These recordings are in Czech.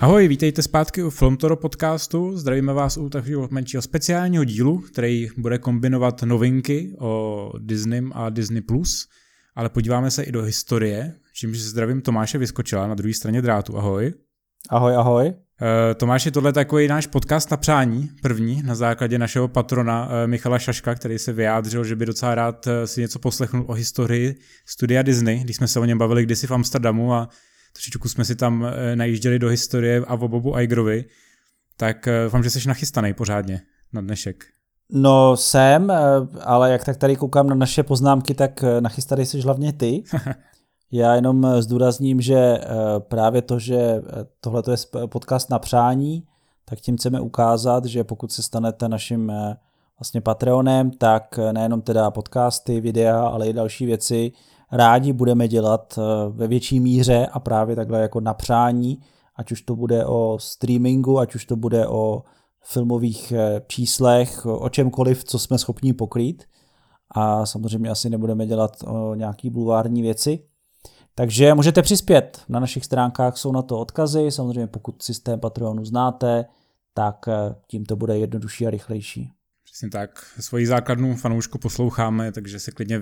Ahoj, vítejte zpátky u Filmtoro podcastu. Zdravíme vás u takového menšího speciálního dílu, který bude kombinovat novinky o Disney a Disney+, Plus, ale podíváme se i do historie, čímž zdravím Tomáše Vyskočila na druhé straně drátu. Ahoj. Ahoj, ahoj. Uh, Tomáš, je tohle takový náš podcast na přání, první, na základě našeho patrona uh, Michala Šaška, který se vyjádřil, že by docela rád uh, si něco poslechnul o historii studia Disney, když jsme se o něm bavili kdysi v Amsterdamu a trošičku jsme si tam najížděli do historie a o Bobu Igerovi, tak doufám, že jsi nachystaný pořádně na dnešek. No jsem, ale jak tak tady koukám na naše poznámky, tak nachystaný jsi hlavně ty. Já jenom eh, zdůrazním, že eh, právě to, že eh, tohle je podcast na přání, tak tím chceme ukázat, že pokud se stanete naším vlastně Patreonem, tak nejenom teda podcasty, videa, ale i další věci rádi budeme dělat ve větší míře a právě takhle jako na přání, ať už to bude o streamingu, ať už to bude o filmových číslech, o čemkoliv, co jsme schopni pokrýt. A samozřejmě asi nebudeme dělat o nějaký bulvární věci. Takže můžete přispět. Na našich stránkách jsou na to odkazy. Samozřejmě pokud systém Patreonu znáte, tak eh, tím to bude jednodušší a rychlejší. Přesně tak. Svoji základnou fanoušku posloucháme, takže se klidně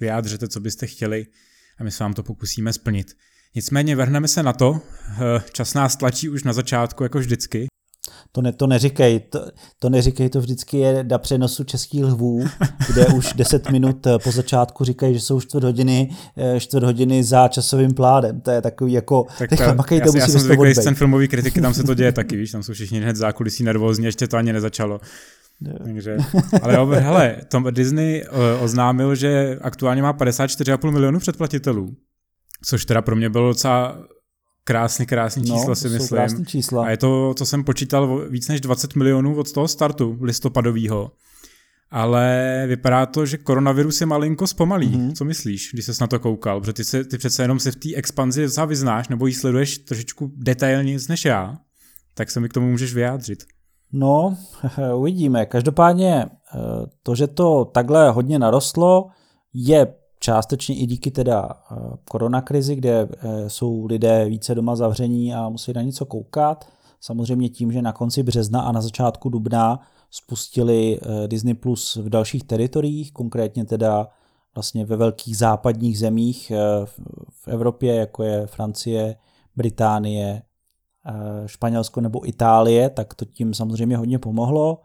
vyjádřete, co byste chtěli a my se vám to pokusíme splnit. Nicméně vrhneme se na to. Eh, čas nás tlačí už na začátku, jako vždycky. To, ne, to neříkej, to, to neříkej, to vždycky je na přenosu českých lvů, kde už 10 minut eh, po začátku říkají, že jsou čtvrt hodiny, eh, čtvrt hodiny za časovým pládem. To je takový jako, tak to, já, já, já jsem zvyklý z ten filmový kritiky, tam se to děje taky, víš, tam jsou všichni hned zákulisí nervózní, ještě to ani nezačalo. Takže, ale jo, hele, Tom Disney uh, oznámil, že aktuálně má 54,5 milionů předplatitelů, což teda pro mě bylo docela Krásný, krásný no, čísla no, si myslím. Krásný čísla. A je to, co jsem počítal, víc než 20 milionů od toho startu listopadového. Ale vypadá to, že koronavirus je malinko zpomalý. Mm-hmm. Co myslíš, když jsi na to koukal? Protože ty, se, ty přece jenom se v té expanzi docela vyznáš, nebo ji sleduješ trošičku detailně než já, tak se mi k tomu můžeš vyjádřit. No, uvidíme. Každopádně eh, to, že to takhle hodně narostlo, je částečně i díky teda eh, koronakrizi, kde eh, jsou lidé více doma zavření a musí na něco koukat. Samozřejmě tím, že na konci března a na začátku dubna spustili Disney Plus v dalších teritoriích, konkrétně teda vlastně ve velkých západních zemích v Evropě, jako je Francie, Británie, Španělsko nebo Itálie, tak to tím samozřejmě hodně pomohlo.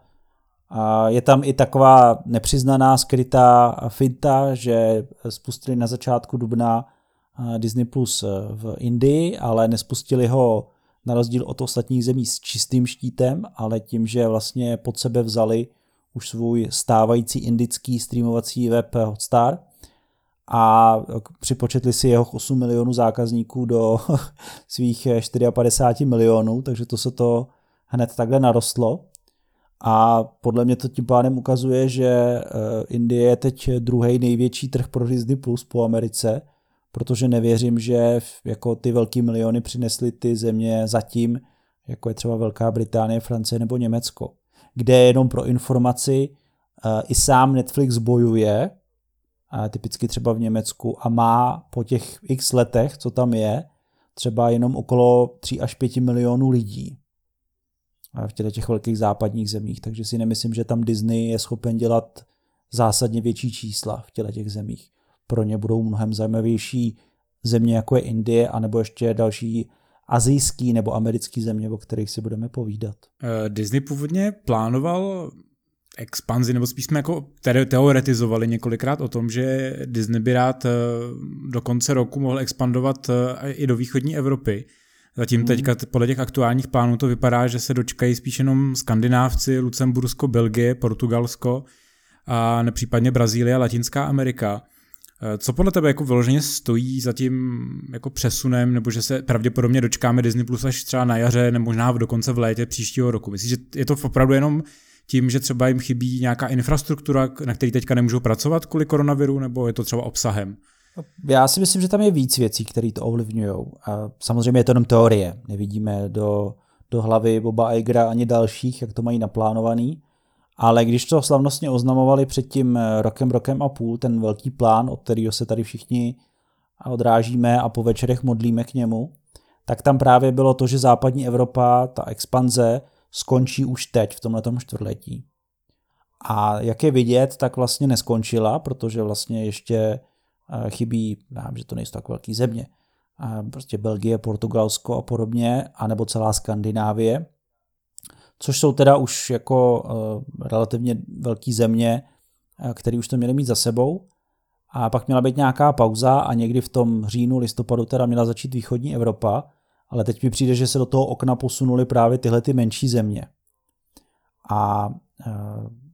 A je tam i taková nepřiznaná skrytá finta, že spustili na začátku dubna eh, Disney Plus eh, v Indii, ale nespustili ho na rozdíl od ostatních zemí s čistým štítem, ale tím, že vlastně pod sebe vzali už svůj stávající indický streamovací web Hotstar a připočetli si jeho 8 milionů zákazníků do svých 54 milionů, takže to se to hned takhle narostlo. A podle mě to tím pádem ukazuje, že eh, Indie je teď druhý největší trh pro Disney Plus po Americe, protože nevěřím, že jako ty velký miliony přinesly ty země zatím, jako je třeba Velká Británie, Francie nebo Německo, kde jenom pro informaci eh, i sám Netflix bojuje, typicky třeba v Německu, a má po těch x letech, co tam je, třeba jenom okolo 3 až 5 milionů lidí v těch, těch velkých západních zemích, takže si nemyslím, že tam Disney je schopen dělat zásadně větší čísla v těle těch zemích. Pro ně budou mnohem zajímavější země, jako je Indie, anebo ještě další azijský nebo americký země, o kterých si budeme povídat. Eh, Disney původně plánoval expanzi, nebo spíš jsme jako teoretizovali několikrát o tom, že Disney by rád eh, do konce roku mohl expandovat eh, i do východní Evropy. Zatím hmm. teďka podle těch aktuálních plánů to vypadá, že se dočkají spíš jenom skandinávci, Lucembursko, Belgie, Portugalsko a nepřípadně Brazílie a Latinská Amerika. Eh, co podle tebe jako vyloženě stojí za tím jako přesunem, nebo že se pravděpodobně dočkáme Disney Plus až třeba na jaře, nebo možná dokonce v létě příštího roku? Myslíš, že je to opravdu jenom tím, že třeba jim chybí nějaká infrastruktura, na které teďka nemůžou pracovat kvůli koronaviru, nebo je to třeba obsahem? Já si myslím, že tam je víc věcí, které to ovlivňují. A samozřejmě je to jenom teorie. Nevidíme do, do hlavy Boba Igera ani dalších, jak to mají naplánovaný. Ale když to slavnostně oznamovali před tím rokem, rokem a půl, ten velký plán, od kterého se tady všichni odrážíme a po večerech modlíme k němu, tak tam právě bylo to, že západní Evropa, ta expanze, skončí už teď v tomhle čtvrtletí. A jak je vidět, tak vlastně neskončila, protože vlastně ještě eh, chybí, já že to nejsou tak velký země, eh, prostě Belgie, Portugalsko a podobně, anebo celá Skandinávie, což jsou teda už jako eh, relativně velké země, které už to měly mít za sebou. A pak měla být nějaká pauza a někdy v tom říjnu, listopadu teda měla začít východní Evropa, ale teď mi přijde, že se do toho okna posunuli právě tyhle ty menší země. A e,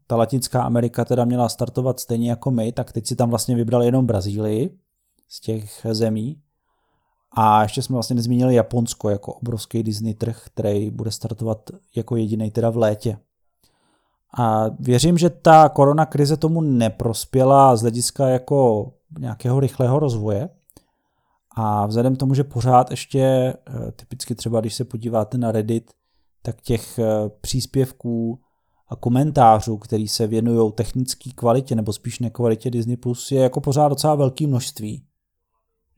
ta Latinská Amerika teda měla startovat stejně jako my, tak teď si tam vlastně vybrali jenom Brazílii z těch zemí. A ještě jsme vlastně nezmínili Japonsko jako obrovský Disney trh, který bude startovat jako jediný teda v létě. A věřím, že ta korona krize tomu neprospěla z hlediska jako nějakého rychlého rozvoje, a vzhledem k tomu, že pořád ještě, eh, typicky třeba když se podíváte na Reddit, tak těch eh, příspěvků a komentářů, který se věnují technické kvalitě nebo spíš nekvalitě Disney Plus, je jako pořád docela velké množství.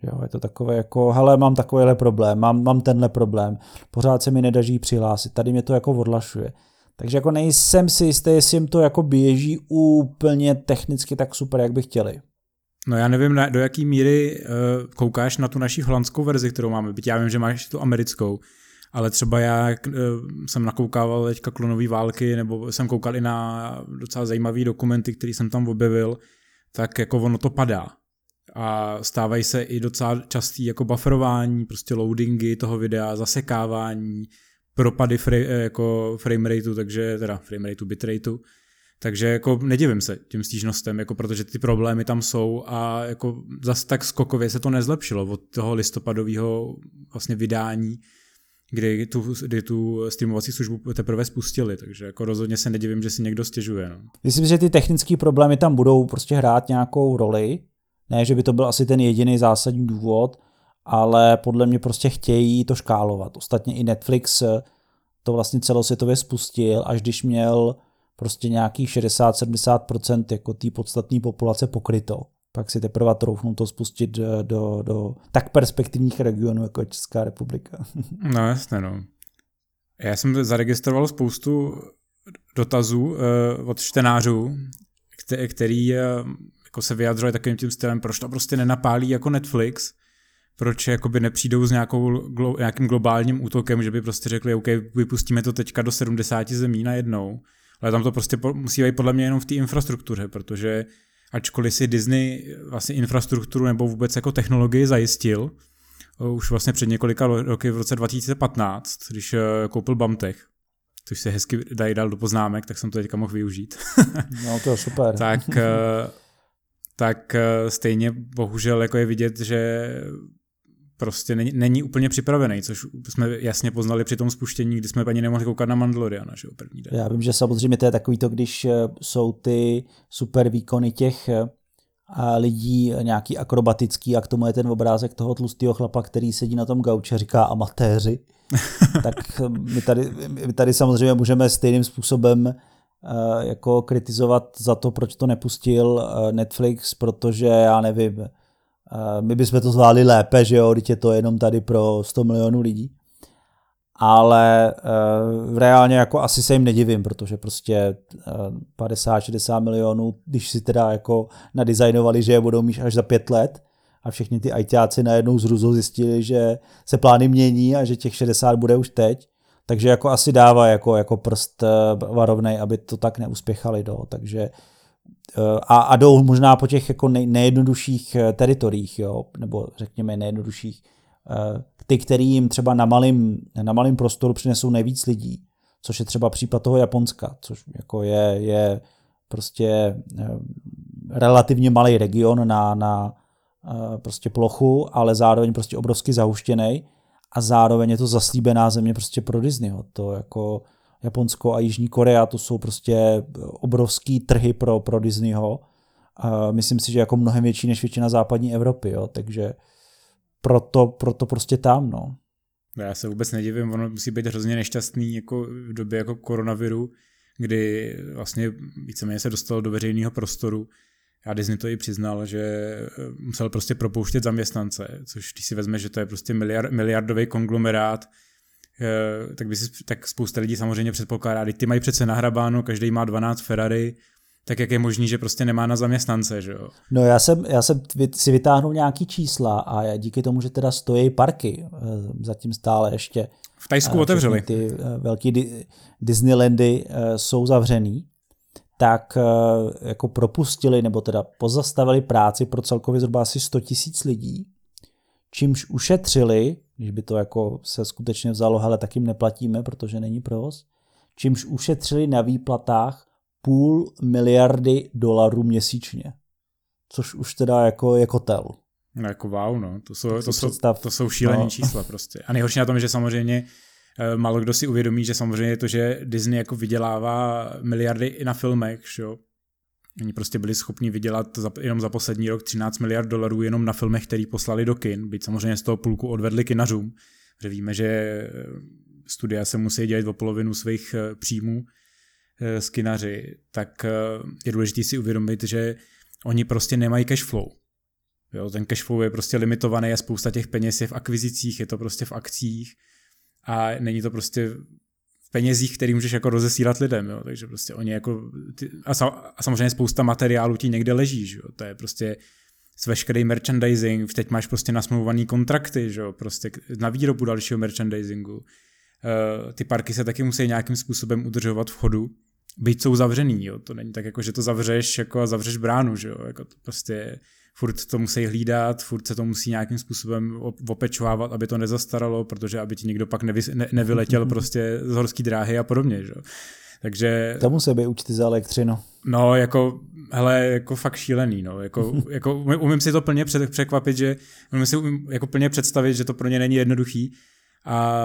Jo, je to takové jako, hele, mám takovýhle problém, mám, mám tenhle problém, pořád se mi nedaří přihlásit, tady mě to jako odlašuje. Takže jako nejsem si jistý, jestli jim to jako běží úplně technicky tak super, jak by chtěli. No já nevím, do jaký míry uh, koukáš na tu naši holandskou verzi, kterou máme, byť já vím, že máš tu americkou, ale třeba já uh, jsem nakoukával teďka klonové války, nebo jsem koukal i na docela zajímavý dokumenty, který jsem tam objevil, tak jako ono to padá. A stávají se i docela častý jako bufferování, prostě loadingy toho videa, zasekávání, propady fra- eh, jako frame rateu, takže teda frame rateu, bitrate'u, takže jako nedivím se těm stížnostem, jako protože ty problémy tam jsou a jako zas tak skokově se to nezlepšilo od toho listopadového vlastně vydání, kdy tu, kdy tu streamovací službu teprve spustili, takže jako rozhodně se nedivím, že si někdo stěžuje. No. Myslím, že ty technické problémy tam budou prostě hrát nějakou roli, ne, že by to byl asi ten jediný zásadní důvod, ale podle mě prostě chtějí to škálovat. Ostatně i Netflix to vlastně celosvětově spustil, až když měl prostě nějakých 60-70% jako té podstatné populace pokryto. Pak si teprve troufnu to spustit do, do, do tak perspektivních regionů, jako je Česká republika. No jasně, no. Já jsem zaregistroval spoustu dotazů uh, od čtenářů, který, který uh, jako se vyjadřuje takovým tím stylem, proč to prostě nenapálí jako Netflix, proč jakoby nepřijdou s nějakou, glo, nějakým globálním útokem, že by prostě řekli, OK, vypustíme to teďka do 70 zemí najednou ale tam to prostě musí být podle mě jenom v té infrastruktuře, protože ačkoliv si Disney vlastně infrastrukturu nebo vůbec jako technologii zajistil, eh, už vlastně před několika roky v roce 2015, když eh, koupil Bamtech, což se hezky dají dál do poznámek, tak jsem to teďka mohl využít. no to je super. tak, eh, tak stejně bohužel jako je vidět, že prostě není, není úplně připravený, což jsme jasně poznali při tom spuštění, kdy jsme ani nemohli koukat na Mandaloriana, že první den. Já vím, že samozřejmě to je takový to, když eh, jsou ty super výkony těch eh, lidí nějaký akrobatický a k tomu je ten obrázek toho tlustého chlapa, který sedí na tom gauči a říká amatéři, tak eh, my tady, my tady samozřejmě můžeme stejným způsobem jako kritizovat za to, proč to nepustil Netflix, protože já nevím, my bychom to zvládli lépe, že jo, když je to jenom tady pro 100 milionů lidí. Ale uh, reálně jako asi se jim nedivím, protože prostě uh, 50-60 milionů, když si teda jako nadizajnovali, že je budou mít až za pět let a všichni ty ITáci najednou z Ruzo zjistili, že se plány mění a že těch 60 bude už teď, takže jako asi dává jako, jako prst uh, varovnej, aby to tak neuspěchali, do. takže uh, Eh, a, a jdou možná po těch jako nej, nejjednodušších eh, teritoriích, jo, nebo řekněme nejjednodušších, eh, ty, který jim třeba na malém na malým prostoru přinesou nejvíc lidí, což je třeba případ toho Japonska, což jako je, je prostě relativně malý region na, na prostě plochu, ale zároveň prostě obrovsky zahuštěný a zároveň je to zaslíbená země prostě pro Disneyho. To jako Japonsko a Jižní Korea, to jsou prostě obrovský trhy pro, pro Disneyho. A myslím si, že jako mnohem větší než většina západní Evropy, jo, takže proto, proto prostě tam, no. Já se vůbec nedivím, ono musí být hrozně nešťastný jako v době jako koronaviru, kdy vlastně víceméně se dostalo do veřejného prostoru A Disney to i přiznal, že eh, musel prostě propouštět zaměstnance, což když si vezme, že to je prostě miliard, miliardový konglomerát, tak, by si, tak spousta lidí samozřejmě předpokládá, ty mají přece nahrabáno, každý má 12 Ferrari, tak jak je možný, že prostě nemá na zaměstnance, že jo? No já jsem, já jsem si vytáhnul nějaký čísla a díky tomu, že teda stojí parky, eh, zatím stále ještě. V Tajsku otevřeli. Ty velký Disneylandy jsou zavřený, tak eh, jako propustili nebo teda pozastavili práci pro celkově zhruba asi 100 tisíc lidí, čímž ušetřili, když by to jako se skutečně vzalo, hele, tak jim neplatíme, protože není provoz, čímž ušetřili na výplatách půl miliardy dolarů měsíčně. Což už teda jako je kotel. No jako wow, no. To jsou, to jsou, to jsou šílené no. čísla prostě. A nejhorší na tom je, že samozřejmě Eh, málo kdo si uvědomí, že samozřejmě to, že Disney jako vydělává miliardy i na filmech, že jo. Oni prostě byli schopni vydělat za, jenom za poslední rok 13 miliard dolarů jenom na filmech, který poslali do kin, byť samozřejmě z toho půlku odvedli kinařům, že víme, že eh, studia se musí dělat o polovinu svých eh, příjmů z kinaři, tak je důležité si uvědomit, že oni prostě nemají cash flow. Jo, ten cash flow je prostě limitovaný a spousta těch peněz je v akvizicích, je to prostě v akcích a není to prostě penězích, který můžeš jako rozesílat lidem, jo. takže prostě oni jako, ty, a, a samozřejmě spousta materiálu ti někde leží, že jo. to je prostě s veškerý merchandising, teď máš prostě nasmluvaný kontrakty, že jo, prostě na výrobu dalšího merchandisingu. Uh, ty parky se taky musí nějakým způsobem udržovat v chodu, byť jsou zavřený, jo. to není tak jako, že to zavřeš jako a zavřeš bránu, že jo, jako to prostě furt to musí hlídat, furt se to musí nějakým způsobem opečovávat, aby to nezastaralo, protože aby ti někdo pak nevy, ne, nevyletěl prostě z horské dráhy a podobně, že? Takže... To musí být účty za elektřinu. No, jako, hele, jako fakt šílený, no, jako, jako umím si to plně překvapit, že umím si umím jako plně představit, že to pro ně není jednoduchý a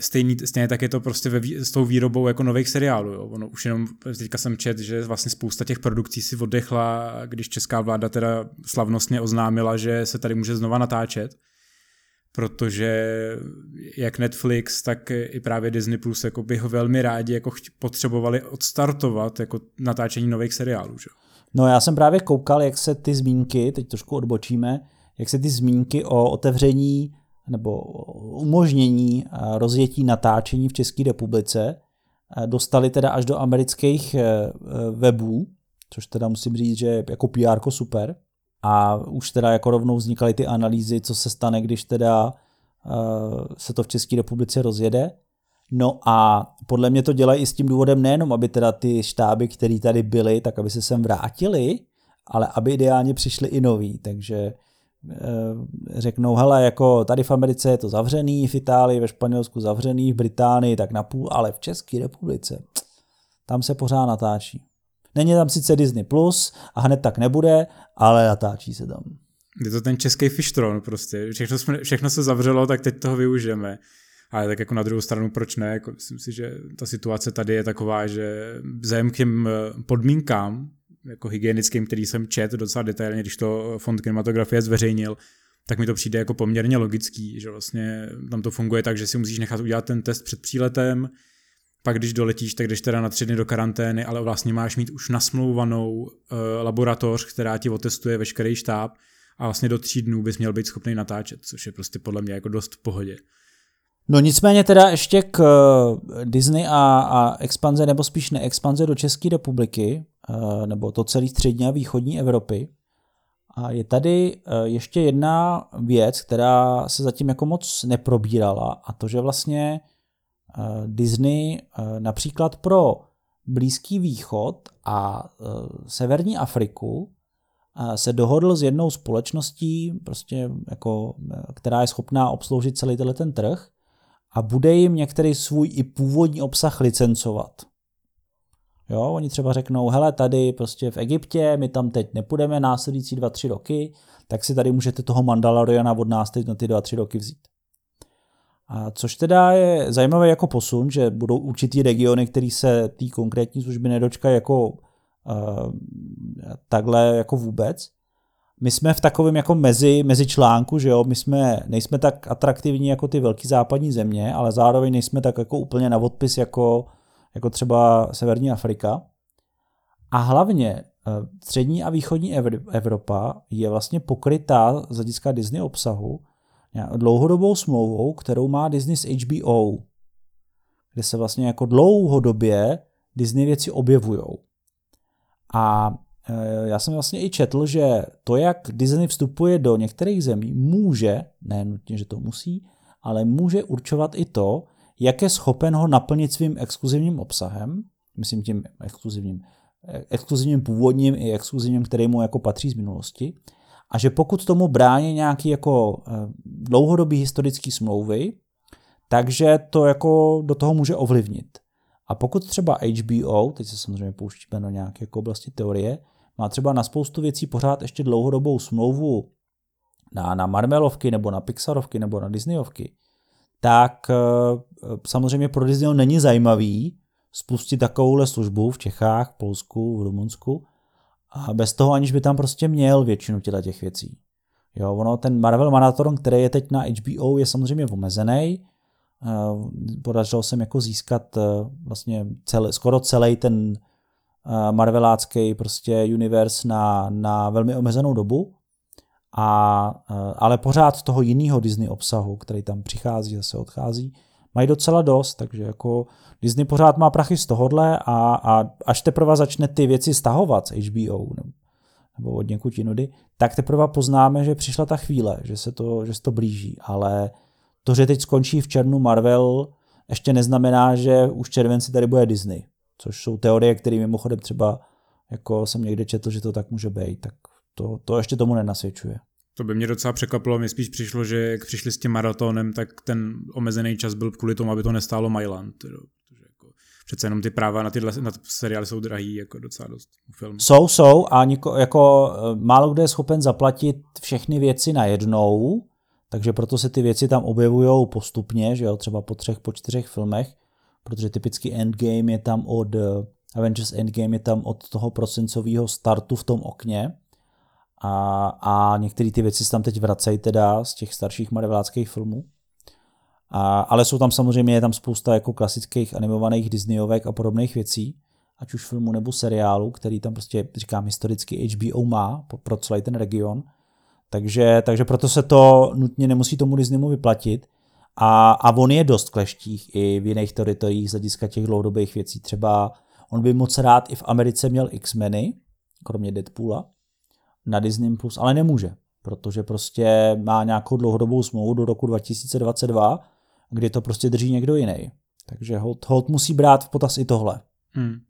stejný, stejně tak je to prostě ve, s tou výrobou jako nových seriálů. Jo. Ono už jenom, teďka jsem čet, že vlastně spousta těch produkcí si oddechla, když česká vláda teda slavnostně oznámila, že se tady může znova natáčet, protože jak Netflix, tak i právě Disney Plus jako by ho velmi rádi jako potřebovali odstartovat jako natáčení nových seriálů. Že? No já jsem právě koukal, jak se ty zmínky, teď trošku odbočíme, jak se ty zmínky o otevření nebo umožnění rozjetí natáčení v České republice dostali teda až do amerických e, e, webů, což teda musím říct, že jako PR super. A už teda jako rovnou vznikaly ty analýzy, co se stane, když teda e, se to v České republice rozjede. No a podle mě to dělají i s tím důvodem nejenom, aby teda ty štáby, které tady byly, tak aby se sem vrátili, ale aby ideálně přišli i noví. Takže řeknou, hele, jako tady v Americe je to zavřený, v Itálii, ve Španělsku zavřený, v Británii tak napůl, ale v České republice tam se pořád natáčí. Není tam sice Disney Plus a hned tak nebude, ale natáčí se tam. Je to ten český fishtron prostě. Všechno, jsme, všechno se zavřelo, tak teď toho využijeme. Ale tak jako na druhou stranu, proč ne? Jako myslím si, že ta situace tady je taková, že vzájem k těm eh, podmínkám, jako hygienickým, který jsem čet docela detailně, když to fond kinematografie zveřejnil, tak mi to přijde jako poměrně logický, že vlastně tam to funguje tak, že si musíš nechat udělat ten test před příletem, pak když doletíš, tak jdeš teda na tři dny do karantény, ale vlastně máš mít už nasmlouvanou uh, laboratoř, která ti otestuje veškerý štáb a vlastně do tří dnů bys měl být schopný natáčet, což je prostě podle mě jako dost v pohodě. No nicméně teda ještě k eh, Disney a, a expanze, nebo spíš neexpanze do České republiky, eh, nebo to celý střední a východní Evropy. A je tady eh, ještě jedna věc, která se zatím jako moc neprobírala, a to, že vlastně Disney například pro Blízký východ a Severní Afriku se dohodl s jednou společností, prostě jako, která je schopná obsloužit celý ten trh a bude jim některý svůj i původní obsah licencovat. Jo, oni třeba řeknou, hele, tady prostě v Egyptě, my tam teď nepůjdeme následující 2-3 roky, tak si tady můžete toho Mandaloriana od nás teď na ty 2-3 roky vzít. A což teda je zajímavé jako posun, že budou určitý regiony, které se té konkrétní služby nedočkají jako uh, takhle jako vůbec my jsme v takovém jako mezi, mezi článku, že jo, my jsme, nejsme tak atraktivní jako ty velký západní země, ale zároveň nejsme tak jako úplně na odpis jako, jako třeba Severní Afrika. A hlavně střední a východní Evropa je vlastně pokrytá z hlediska Disney obsahu dlouhodobou smlouvou, kterou má Disney s HBO, kde se vlastně jako dlouhodobě Disney věci objevujou. A e, já jsem vlastně i četl, že to, jak Disney vstupuje do některých zemí, může, ne nutně, že to musí, ale může určovat i to, jak je schopen ho naplnit svým exkluzivním obsahem, myslím tím exkluzivním, e, exkluzivním původním i exkluzivním, který mu jako patří z minulosti, a že pokud tomu brání nějaký jako e, dlouhodobý historický smlouvy, takže to jako do toho může ovlivnit. A pokud třeba HBO, teď se samozřejmě pouštíme do nějaké jako oblasti teorie, má třeba na spoustu věcí pořád ještě dlouhodobou smlouvu na, na Marvelovky nebo na Pixarovky nebo na Disneyovky, tak eh, samozřejmě pro Disney není zajímavý spustit takovouhle službu v Čechách, Polsku, v Rumunsku a bez toho, aniž by tam prostě měl většinu těch věcí. Jo, ono, ten Marvel Marathon, který je teď na HBO, je samozřejmě omezený, Eh, podařilo se jako získat eh, vlastně celý, skoro celý ten eh, marvelácký prostě univerz na, na velmi omezenou dobu, a, ale pořád toho jiného Disney obsahu, který tam přichází, zase odchází, mají docela dost, takže jako Disney pořád má prachy z tohohle a, a až teprve začne ty věci stahovat z HBO nebo, od někud jinudy, tak teprve poznáme, že přišla ta chvíle, že se to, že se to blíží, ale to, že teď skončí v červnu Marvel, ještě neznamená, že už v červenci tady bude Disney. Což jsou teorie, které mimochodem třeba jako jsem někde četl, že to tak může být, tak to, to ještě tomu nenasvědčuje. To by mě docela překvapilo, mě spíš přišlo, že jak přišli s tím maratonem, tak ten omezený čas byl kvůli tomu, aby to nestálo Myland. Protože jako, přece jenom ty práva na tyhle na ty seriály jsou drahý jako docela dost film. Jsou, jsou a niko, jako eh, málo kdo je schopen zaplatit všechny věci najednou, takže proto se ty věci tam objevují postupně, že jo, třeba po třech, po čtyřech filmech, protože typicky Endgame je tam od, eh, Avengers Endgame je tam od toho procencového startu v tom okně a, a některé ty věci se tam teď vracejí teda z těch starších marveláckých filmů. A, ale jsou tam samozřejmě, je tam spousta jako klasických animovaných Disneyovek a podobných věcí, ať už filmu nebo seriálu, který tam prostě, říkám, historicky HBO má pro celý ten region. Takže, takže proto se to nutně nemusí tomu Disneymu vyplatit. A, a on je dost kleštích i v jiných teritoriích z hlediska těch dlouhodobých věcí. Třeba on by moc rád i v Americe měl X-meny, kromě Deadpoola, na Disney+, Plus, ale nemůže, protože prostě má nějakou dlouhodobou smlouvu do roku 2022, kdy to prostě drží někdo jiný. Takže hold, hold musí brát v potaz i tohle. Hmm.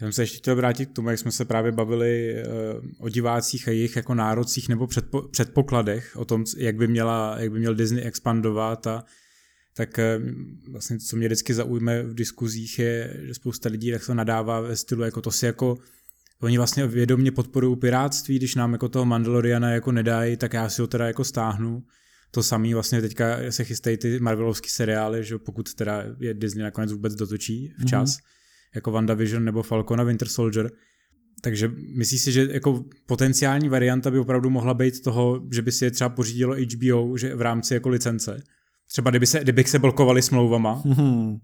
Já jsem se ještě chtěl vrátit k tomu, jak jsme se právě bavili uh, o divácích a jejich jako nárocích nebo předpo, předpokladech, o tom, jak by, měla, jak by měl Disney expandovat a tak uh, vlastně co mě vždycky zaujme v diskuzích je, že spousta lidí tak se nadává ve stylu jako to si jako Oni vlastně vědomě podporují piráctví, když nám jako toho Mandaloriana jako nedají, tak já si ho teda jako stáhnu. To samý vlastně teďka se chystají ty Marvelovský seriály, že pokud teda je Disney nakonec vůbec dotočí včas. Mm-hmm jako WandaVision nebo Falcon a Winter Soldier. Takže myslíš si, že jako potenciální varianta by opravdu mohla být toho, že by si je třeba pořídilo HBO, že v rámci jako licence? Třeba kdyby se, kdyby se blokovali smlouvama? Hmm.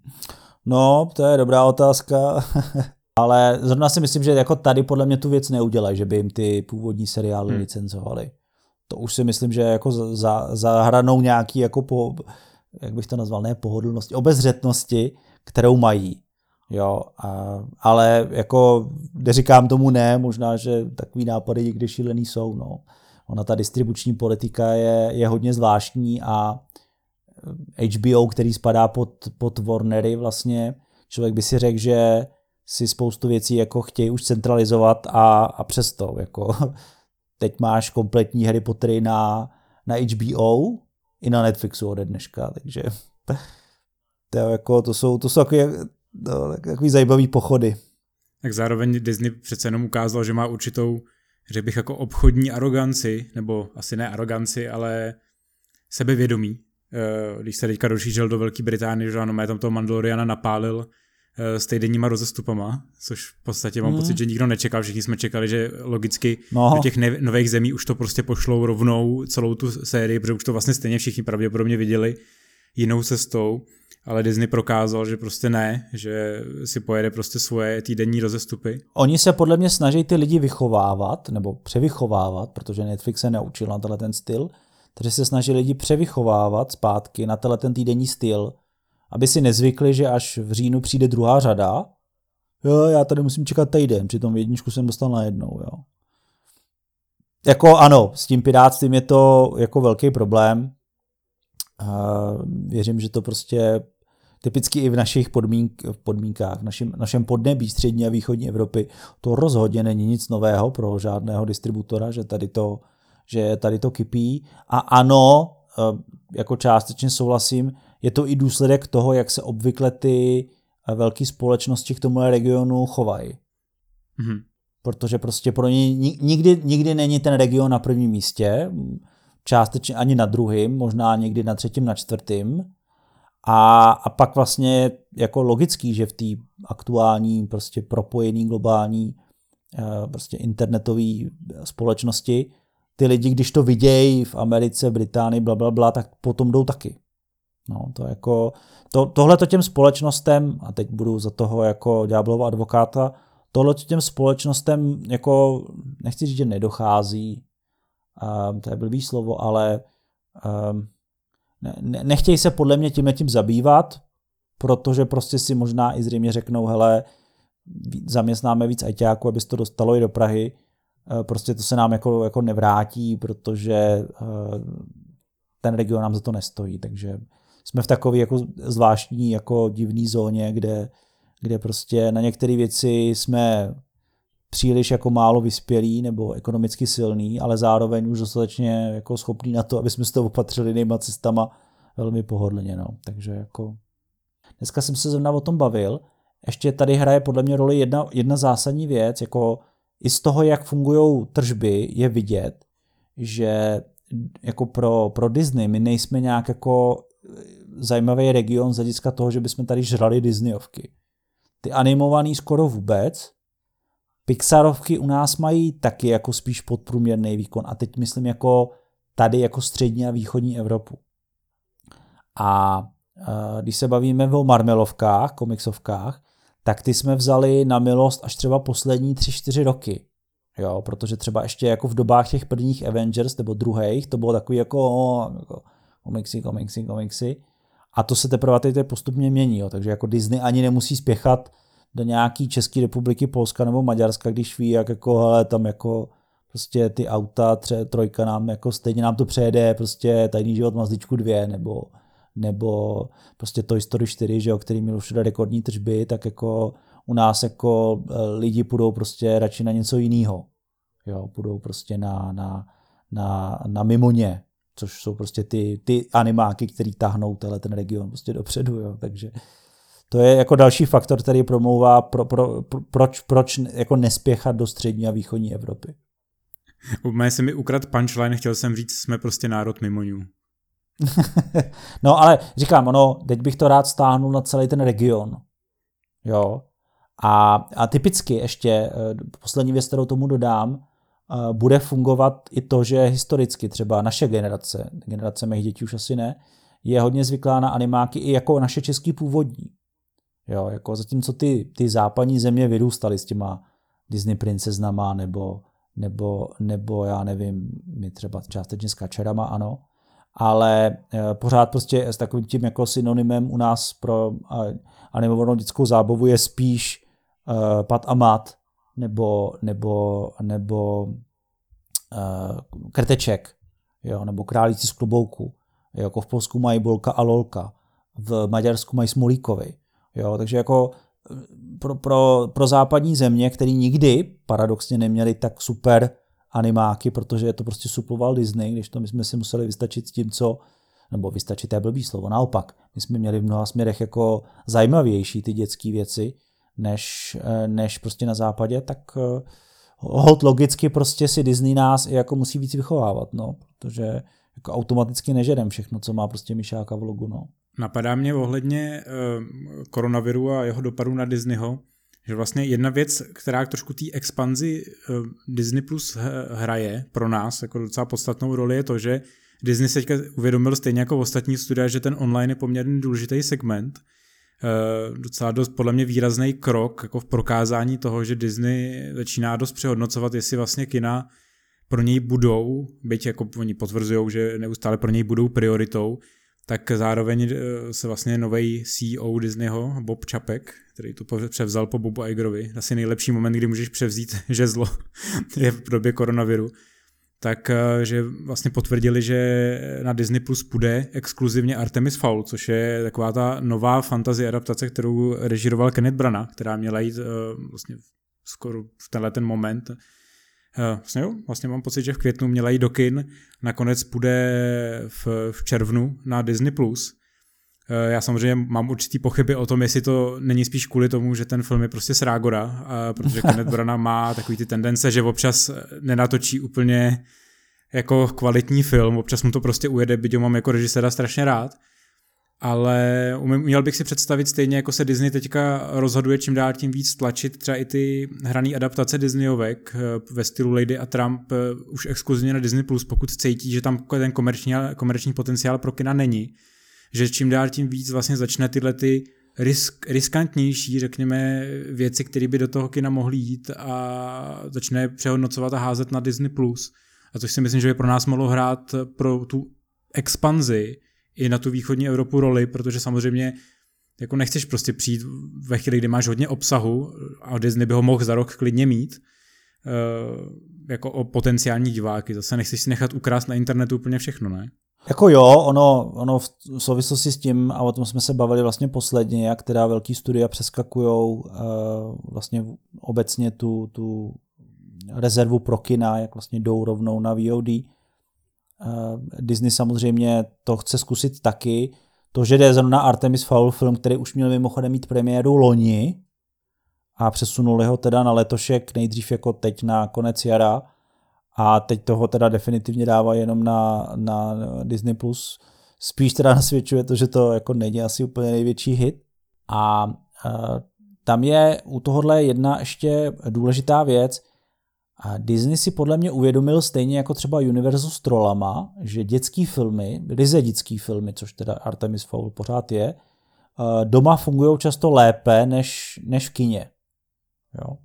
No, to je dobrá otázka. Ale zrovna si myslím, že jako tady podle mě tu věc neudělají, že by jim ty původní seriály hmm. licencovali. To už si myslím, že jako za, za hranou nějaký jako po, jak bych to nazval, ne pohodlnosti, obezřetnosti, kterou mají. Jo, a, ale jako neříkám tomu ne, možná, že takový nápady někdy šílený jsou. No. Ona ta distribuční politika je, je hodně zvláštní a HBO, který spadá pod, pod Warnery vlastně, člověk by si řekl, že si spoustu věcí jako chtějí už centralizovat a, a přesto jako teď máš kompletní Harry Pottery na, na HBO i na Netflixu ode dneška, takže to, jako, to jsou, to jsou takové no, takový pochody. Tak zároveň Disney přece jenom ukázal, že má určitou, řekl bych, jako obchodní aroganci, nebo asi ne aroganci, ale sebevědomí. Eh, když se teďka rozšířil do Velké Británie, že ano, tam toho Mandaloriana napálil s týdenníma rozestupama, což v podstatě mám mm. pocit, že nikdo nečekal, všichni jsme čekali, že logicky no. do těch nových zemí už to prostě pošlou rovnou celou tu sérii, protože už to vlastně stejně všichni pravděpodobně viděli jinou cestou, ale Disney prokázal, že prostě ne, že si pojede prostě svoje týdenní rozestupy. Oni se podle mě snaží ty lidi vychovávat, nebo převychovávat, protože Netflix se naučil na tenhle ten styl, takže se snaží lidi převychovávat zpátky na tenhle ten týdenní styl, aby si nezvykli, že až v říjnu přijde druhá řada, jo, já tady musím čekat týden, přitom jedničku jsem dostal najednou, jo. Jako ano, s tím pirátstvím je to jako velký problém. A věřím, že to prostě typicky i v našich podmínk, v podmínkách, v našem, našem podnebí střední a východní Evropy, to rozhodně není nic nového pro žádného distributora, že tady to, že tady to kypí. A ano, eh, jako částečně souhlasím, je to i důsledek toho, jak se obvykle ty eh, velké společnosti k tomu regionu chovají. Mm-hmm. Protože prostě pro ně nikdy, nikdy není ten region na prvním místě, částečně ani na druhém, možná někdy na třetím, na čtvrtým. A, a pak vlastně jako logický, že v té aktuální prostě propojený globální eh, prostě internetové společnosti ty lidi, když to vidějí v Americe, Británii, bla, bla, bla, tak potom jdou taky. No, to jako, to, tohle to těm společnostem, a teď budu za toho jako ďáblova advokáta, tohle to těm společnostem jako, nechci říct, že nedochází, um, to je blbý slovo, ale um, ne, nechtějí se podle mě tím tím zabývat, protože prostě si možná i zřejmě řeknou, hele, zaměstnáme víc ajťáků, aby se to dostalo i do Prahy, uh, prostě to se nám jako, jako nevrátí, protože uh, ten region nám za to nestojí, takže jsme v takové jako zvláštní, jako divné zóně, kde, kde prostě na některé věci jsme příliš jako málo vyspělí nebo ekonomicky silný, ale zároveň už dostatečně jako schopný na to, aby jsme se to opatřili jinýma cestama velmi pohodlně. No. Takže jako dneska jsem se zrovna o tom bavil. Ještě tady hraje podle mě roli jedna, jedna zásadní věc, jako i z toho, jak fungují tržby, je vidět, že jako pro, pro Disney my nejsme nějak jako zajímavý region z hlediska toho, že bychom tady žrali Disneyovky. Ty animovaný skoro vůbec. Pixarovky u nás mají taky jako spíš podprůměrný výkon a teď myslím jako tady jako střední a východní Evropu. A když se bavíme o marmelovkách, komiksovkách, tak ty jsme vzali na milost až třeba poslední 3-4 roky. Jo, protože třeba ještě jako v dobách těch prvních Avengers nebo druhých, to bylo takový jako, jako komiksy, komiksy, komiksy. A to se teprve teď postupně mění, jo. takže jako Disney ani nemusí spěchat do nějaký České republiky, Polska nebo Maďarska, když ví, jak jako, hele, tam jako prostě ty auta, tře, trojka nám jako stejně nám to přejede, prostě tajný život Mazdičku 2, nebo, nebo prostě Toy Story 4, že jo, který měl všude rekordní tržby, tak jako u nás jako eh, lidi půjdou prostě radši na něco jiného. Jo, půjdou prostě na, na, na, na mimoně, což jsou prostě ty, ty animáky, který tahnou tenhle ten region prostě dopředu, jo. takže to je jako další faktor, který promlouvá, pro, pro, pro, proč, proč jako nespěchat do střední a východní Evropy. Úplně se mi ukrad punchline, chtěl jsem říct, jsme prostě národ mimoňů. no ale říkám, ono, teď bych to rád stáhnul na celý ten region. Jo. A, a typicky ještě, eh, poslední věc, kterou tomu dodám, bude fungovat i to, že historicky třeba naše generace, generace mých dětí už asi ne, je hodně zvyklá na animáky i jako naše český původní. Jo, jako zatímco ty, ty západní země vyrůstaly s těma Disney princeznama nebo, nebo, nebo já nevím, my třeba částečně s kačerama, ano, ale e, pořád prostě s takovým tím jako synonymem u nás pro animovanou dětskou zábavu je spíš e, Pat a Mat, nebo, nebo, nebo uh, krteček, jo, nebo králíci z klubouku. Jo, jako v Polsku mají bolka a lolka, v Maďarsku mají smolíkovi. Jo, takže jako eh, pro, pro, pro západní země, který nikdy paradoxně neměli tak super animáky, protože je to prostě suploval Disney, když to my jsme si museli vystačit s tím, co nebo vystačit, to je blbý slovo, naopak. My jsme měli v mnoha směrech jako zajímavější ty dětské věci, než, eh, než prostě na západě, tak eh, hod logicky prostě si Disney nás i jako musí víc vychovávat, no, protože jako automaticky nežedem všechno, co má prostě Mišáka v logu, no. Napadá mě ohledně uh, koronaviru a jeho dopadu na Disneyho, že vlastně jedna věc, která trošku té expanzi Disney Plus hraje pro nás jako docela podstatnou roli, je to, že Disney se teďka uvědomil stejně jako ostatní studia, že ten online je poměrně důležitý segment. Uh, docela dost podle mě výrazný krok jako v prokázání toho, že Disney začíná dost přehodnocovat, jestli vlastně kina pro něj budou, byť jako oni potvrzují, že neustále pro něj budou prioritou, tak zároveň eh, se vlastně nový CEO Disneyho, Bob Čapek, který to převzal po Bobu Igerovi, asi nejlepší moment, kdy můžeš převzít žezlo je v době koronaviru, tak eh, že vlastně potvrdili, že na Disney Plus půjde exkluzivně Artemis Fowl, což je taková ta nová fantasy adaptace, kterou režíroval Kenneth Branagh, která měla jít uh, vlastně skoro v tenhle ten moment Eh, vlastně jo, vlastně mám pocit, že v květnu měla jít do kin, nakonec půjde v, v červnu na Disney+. Plus. Eh, já samozřejmě mám určitý pochyby o tom, jestli to není spíš kvůli tomu, že ten film je prostě srágora, protože Kenneth Branagh má takový ty tendence, že občas nenatočí úplně jako kvalitní film, občas mu to prostě ujede, byť ho mám jako režiséra strašně rád. Ale měl bych si představit stejně, jako se Disney teďka rozhoduje čím dál tím víc tlačit třeba i ty hrané adaptace Disneyovek eh, ve stylu Lady a Trump eh, už exkluzivně na Disney+, Plus, pokud cítí, že tam ten komerční, komerční potenciál pro kina není, že čím dál tím víc vlastně začne tyhle ty risk, riskantnější, řekněme, věci, které by do toho kina mohly jít a začne přehodnocovat a házet na Disney+. Plus. A což si myslím, že by pro nás mohlo hrát pro tu expanzi i na tu východní Evropu roli, protože samozřejmě jako nechceš prostě přijít ve chvíli, kdy máš hodně obsahu a Disney by ho mohl za rok klidně mít, eh, jako o potenciální diváky. Zase nechceš si nechat ukrást na internetu úplně všechno, ne? Jako jo, ono, ono v souvislosti s tím, a o tom jsme se bavili vlastně posledně, jak teda velký studia přeskakují uh, vlastně obecně tu, tu rezervu pro kina, jak vlastně jdou rovnou na VOD. Eh, Disney samozřejmě to chce zkusit taky. To, že jde zrovna Artemis Fowl film, který už měl mimochodem mít premiéru loni a přesunuli ho teda na letošek, nejdřív jako teď na konec jara a teď toho teda definitivně dává jenom na, na Disney+. Plus. Spíš teda nasvědčuje to, že to jako není asi úplně největší hit. A uh, tam je u tohohle jedna ještě důležitá věc, a Disney si podle mě uvědomil stejně jako třeba Universal s trolama, že dětský filmy, ryze dětský filmy, což teda Artemis Fowl pořád je, eh, doma fungují často lépe než, než v kině. Jo?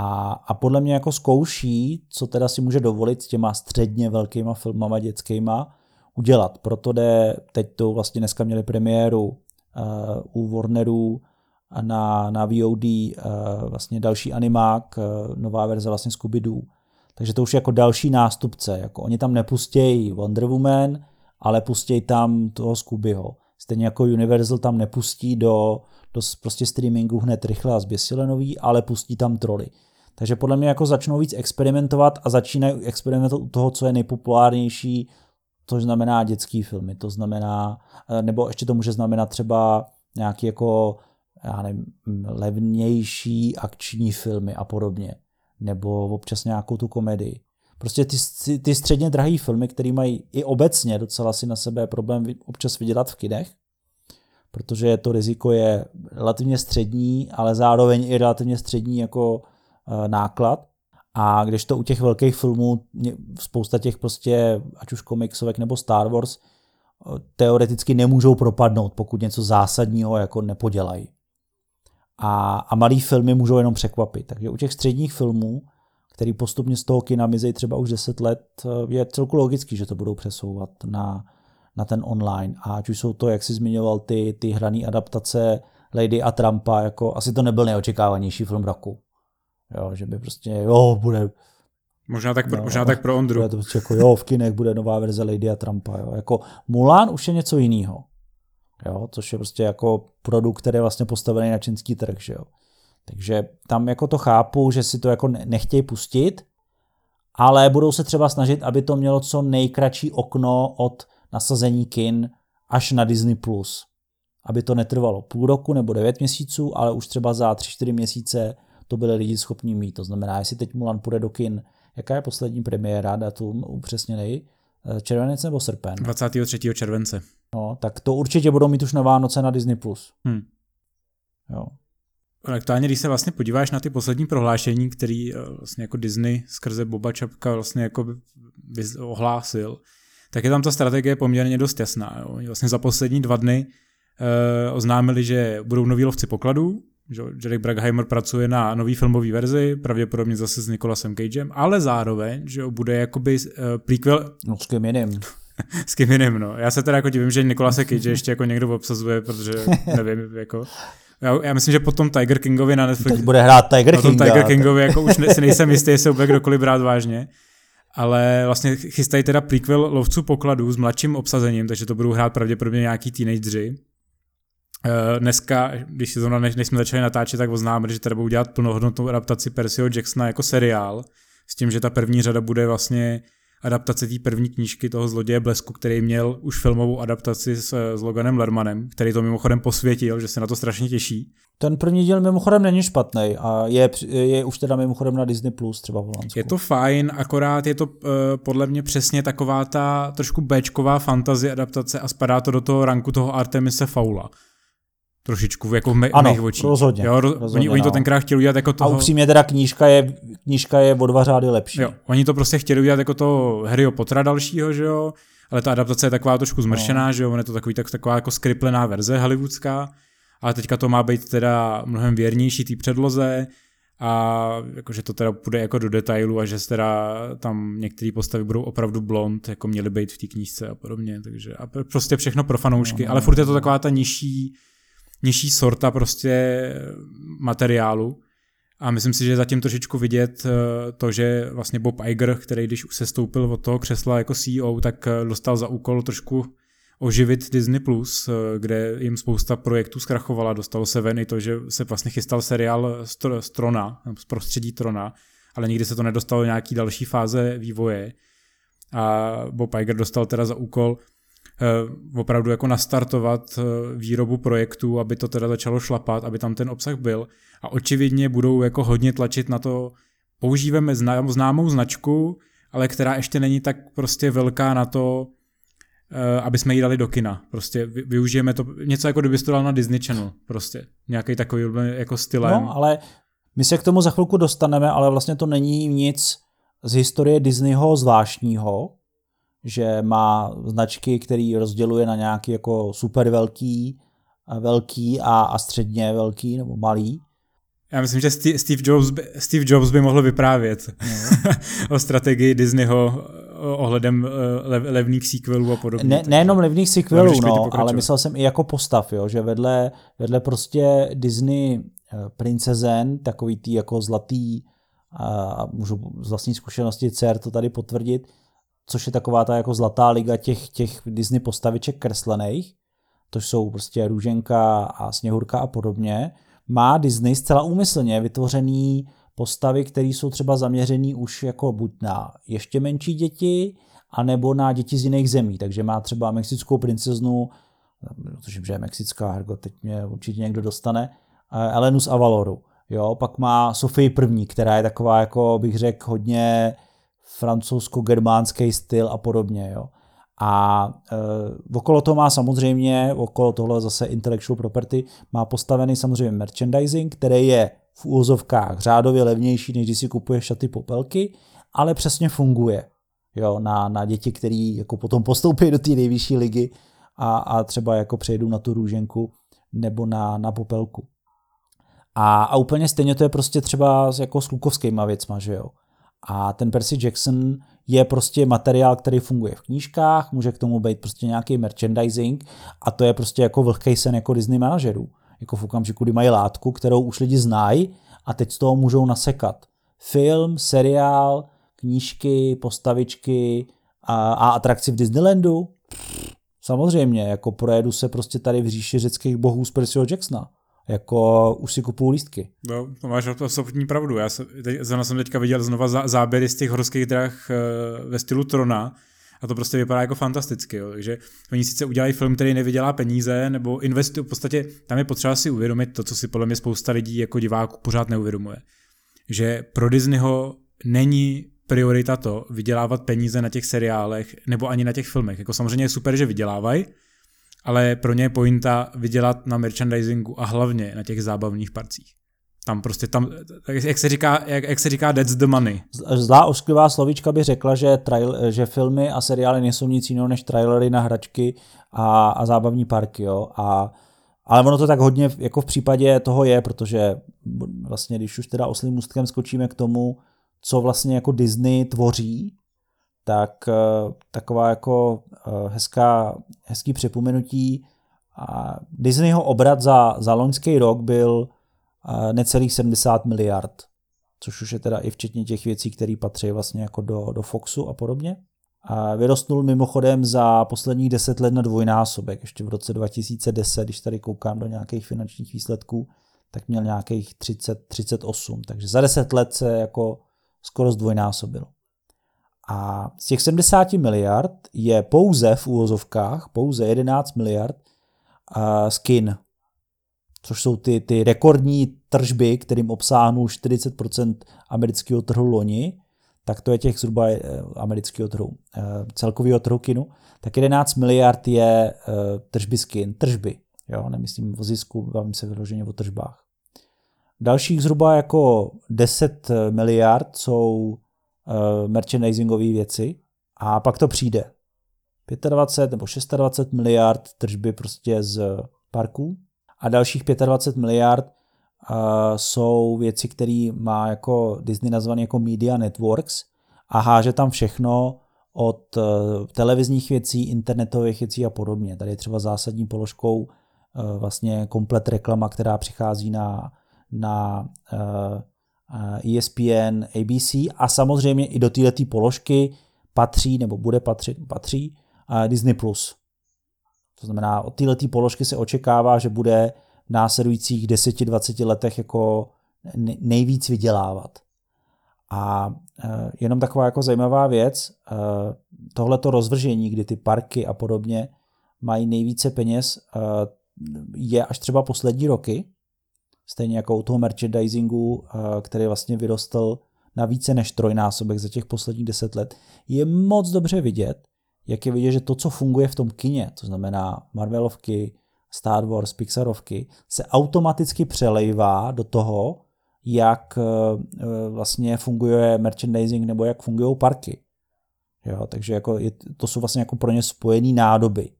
A, a podle mě jako zkouší, co teda si může dovolit s těma středně velkýma filmama dětskýma udělat. Proto jde, teď to vlastně dneska měli premiéru uh, u Warnerů na, na VOD uh, eh, vlastně další animák, uh, nová verze vlastně Scooby-Doo. Takže to už je jako další nástupce. Jako oni tam nepustějí Wonder Woman, ale pustějí tam toho Scoobyho. Stejně jako Universal tam nepustí do, do prostě streamingu hned rychle a zběsile nový, ale pustí tam troly. Takže podle mě jako začnou víc experimentovat a začínají experimentovat u toho, co je nejpopulárnější, to znamená dětský filmy, to znamená, eh, nebo ještě to může znamenat třeba nějaký jako já nevím, levnější akční filmy a podobně. Nebo občas nějakou tu komedii. Prostě ty, ty středně drahé filmy, které mají i obecně docela si na sebe problém občas vydělat v kinech, protože to riziko je relativně střední, ale zároveň i relativně střední jako náklad. A když to u těch velkých filmů, spousta těch prostě, ať už komiksovek nebo Star Wars, e, teoreticky nemůžou propadnout, pokud něco zásadního jako nepodělají a, a malý filmy můžou jenom překvapit. Takže u těch středních filmů, který postupně z toho kina mizejí třeba už 10 let, je celku logický, že to budou přesouvat na, na ten online. A ať už jsou to, jak jsi zmiňoval, ty, ty hrané adaptace Lady a Trumpa, jako asi to nebyl neočekávanější film roku. Jo, že by prostě, jo, bude... Možná tak, pro, no, možná tak pro Ondru. Bude to prostě jako, jo, v kinech bude nová verze Lady a Trumpa. Jo. Jako Mulan už je něco jiného jo, což je prostě jako produkt, který je vlastně postavený na čínský trh, že jo. Takže tam jako to chápu, že si to jako nechtějí pustit, ale budou se třeba snažit, aby to mělo co nejkratší okno od nasazení kin až na Disney+. Plus. Aby to netrvalo půl roku nebo devět měsíců, ale už třeba za tři čtyři měsíce to byly lidi schopni mít. To znamená, jestli teď Mulan půjde do kin, jaká je poslední premiéra, datum upřesněnej, eh, červenec nebo srpen? 23. července. No, tak to určitě budou mít už na Vánoce na Disney+. Plus. Hmm. Jo. Aktuálně, když se vlastně podíváš na ty poslední prohlášení, který eh, vlastně jako Disney skrze Boba Čapka vlastně jako ohlásil, tak je tam ta strategie poměrně dost jasná. Jo. Vlastně za poslední dva dny uh, oznámili, že budou noví lovci pokladů, že Derek Brackheimer pracuje na nový filmový verzi, pravděpodobně zase s Nicolasem Cagem, ale zároveň, že bude jakoby uh, prequel... No s kým jiným. s kým jiným, no. Já se teda jako divím, že Nikolase Cage ještě jako někdo obsazuje, protože nevím, jako... Já, já myslím, že potom Tiger Kingovi na Netflix... Teď bude hrát Tiger King. Potom Tiger Kingovi jako už ne, si nejsem jistý, jestli bude kdokoliv brát vážně. Ale vlastně chystají teda prequel lovců pokladů s mladším obsazením, takže to budou hrát pravděpodobně nějaký teenageři. Eh, dneska, když, zrovna, než, než jsme začali natáčet, tak oznámili, že teda budou dělat plnohodnotnou adaptaci Percyho Jacksona jako seriál, s tím, že ta první řada bude vlastně adaptace té první knížky toho zloděje Blesku, který měl už filmovou adaptaci s, s Loganem Lermanem, který to mimochodem posvětil, že se na to strašně těší. Ten první díl mimochodem není špatný a je, je už teda mimochodem na Disney Plus třeba v Holandsku. Je to fajn, akorát je to uh, podle mě přesně taková ta trošku Bčková fantazie adaptace a spadá to do toho ranku toho Artemise Faula trošičku jako v me- ano, mých očích. rozhodně. Jo, rozhodně oni, oni to no. tenkrát chtěli udělat jako toho... A upřímně teda knížka je, knížka je o dva řády lepší. Jo, oni to prostě chtěli udělat jako to Harryho Pottera dalšího, že jo, ale ta adaptace je taková trošku zmršená, no. že jo, on je to takový, tak, taková jako skriplená verze hollywoodská, ale teďka to má být teda mnohem věrnější té předloze a jakože to teda půjde jako do detailu a že teda tam některé postavy budou opravdu blond, jako měly být v té knížce a podobně, takže a prostě všechno pro fanoušky, no, ale furt je to taková ta nižší nižší sorta prostě materiálu. A myslím si, že zatím trošičku vidět eh, to, že vlastně Bob Iger, který když už se stoupil od toho křesla jako CEO, tak eh, dostal za úkol trošku oživit Disney+, Plus, eh, kde jim spousta projektů zkrachovala. Dostalo se ven i to, že se vlastně chystal seriál z Trona, z prostředí Trona, ale nikdy se to nedostalo do nějaký další fáze vývoje. A Bob Iger dostal teda za úkol opravdu jako nastartovat eh, výrobu projektů, aby to teda začalo šlapat, aby tam ten obsah byl. A očividně budou jako hodně tlačit na to, používáme známou značku, ale která ještě není tak prostě velká na to, eh, aby jsme ji dali do kina. Prostě využijeme to, něco jako kdyby to dal na Disney Channel, prostě. Nějaký takový jako stylem. No, ale my se k tomu za chvilku dostaneme, ale vlastně to není nic z historie Disneyho zvláštního, že má značky, který rozděluje na nějaký jako super velký, velký a, a středně velký nebo malý. Já myslím, že Steve Jobs by, Steve Jobs by mohl vyprávět no. o strategii Disneyho ohledem eh, lev, levných sequelů a podobně. Ne, nejenom levných sequelů, no, ale myslel jsem i jako postav, jo, že vedle, vedle prostě Disney eh, princezen, takový tý jako zlatý, a můžu z vlastní zkušenosti dcer to tady potvrdit, což je taková ta jako zlatá liga těch, těch Disney postaviček kreslených, to jsou prostě Růženka a Sněhurka a podobně, má Disney zcela úmyslně vytvořený postavy, které jsou třeba zaměřený už jako buď na ještě menší děti, anebo na děti z jiných zemí. Takže má třeba mexickou princeznu, tuším, že je mexická, Hergo, teď mě určitě někdo dostane, eh, Elenu z Avaloru. Jo, pak má Sofii první, která je taková, jako bych řekl, hodně francouzsko-germánský styl a podobně. Jo. A e, okolo toho má samozřejmě, okolo tohle zase intellectual property, má postavený samozřejmě merchandising, který je v úzovkách řádově levnější, než když si kupuješ šaty popelky, ale přesně funguje jo, na, na děti, který jako potom postoupí do té nejvyšší ligy a, a třeba jako přejdou na tu růženku nebo na, na popelku. A, a úplně stejně to je prostě třeba jako s klukovskýma věcma, že jo. A ten Percy Jackson je prostě materiál, který funguje v knížkách, může k tomu být prostě nějaký merchandising a to je prostě jako vlhkej sen jako Disney manažerů. Jako v okamžiku, kdy mají látku, kterou už lidi znají a teď z toho můžou nasekat. Film, seriál, knížky, postavičky a, a atrakci v Disneylandu. Samozřejmě, jako projedu se prostě tady v říši řeckých bohů z Percyho Jacksona jako už si kupuju lístky. No, to máš absolutní pravdu. Já jsem, teď, jsem teďka viděl znova záběry z těch horských drah eh, ve stylu Trona a to prostě vypadá jako fantasticky. Jo. Takže oni sice udělají film, který nevydělá peníze, nebo investují, v podstatě tam je potřeba si uvědomit to, co si podle mě spousta lidí jako diváků pořád neuvědomuje. Že pro Disneyho není priorita to vydělávat peníze na těch seriálech nebo ani na těch filmech. Jako samozřejmě je super, že vydělávají, ale pro ně je pointa vydělat na merchandisingu a hlavně na těch zábavných parcích. Tam prostě tam, jak se říká, jak, jak se říká that's the money. Zlá ošklivá slovíčka by řekla, že, trail, že filmy a seriály nejsou nic jiného než trailery na hračky a, a zábavní parky, jo. A, ale ono to tak hodně jako v případě toho je, protože vlastně, když už teda oslým můstkem skočíme k tomu, co vlastně jako Disney tvoří, tak eh, taková jako eh, hezká, hezký připomenutí. Disneyho obrat za, za loňský rok byl necelých 70 miliard, což už je teda i včetně těch věcí, které patří vlastně jako do, do Foxu a podobně. A vyrostnul mimochodem za posledních 10 let na dvojnásobek. Ještě v roce 2010, když tady koukám do nějakých finančních výsledků, tak měl nějakých 30, 38. Takže za 10 let se jako skoro zdvojnásobil. A z těch 70 miliard je pouze v úvozovkách, pouze 11 miliard uh, skin, což jsou ty, ty rekordní tržby, kterým obsáhnul 40% amerického trhu loni, tak to je těch zhruba eh, amerického trhu, eh, celkového trhu kinu, tak 11 miliard je eh, tržby skin, tržby, jo, nemyslím o zisku, bavím se vyloženě o tržbách. Dalších zhruba jako 10 miliard jsou merchandisingové věci a pak to přijde. 25 nebo 26 miliard tržby prostě z parků a dalších 25 miliard uh, jsou věci, které má jako Disney nazvané jako Media Networks a háže tam všechno od uh, televizních věcí, internetových věcí a podobně. Tady je třeba zásadní položkou uh, vlastně komplet reklama, která přichází na, na ESPN, ABC a samozřejmě i do této položky patří nebo bude patřit, patří uh, Disney+. Plus. To znamená, od této položky se očekává, že bude v následujících 10-20 letech jako nejvíc vydělávat. A e, jenom taková jako zajímavá věc, e, tohleto rozvržení, kdy ty parky a podobně mají nejvíce peněz, e, je až třeba poslední roky, stejně jako u toho merchandisingu, který vlastně vyrostl na více než trojnásobek za těch posledních deset let, je moc dobře vidět, jak je vidět, že to, co funguje v tom kině, to znamená Marvelovky, Star Wars, Pixarovky, se automaticky přelejvá do toho, jak eh, vlastně funguje merchandising nebo jak fungují parky. Jo, takže jako je, to jsou vlastně jako pro ně spojené nádoby.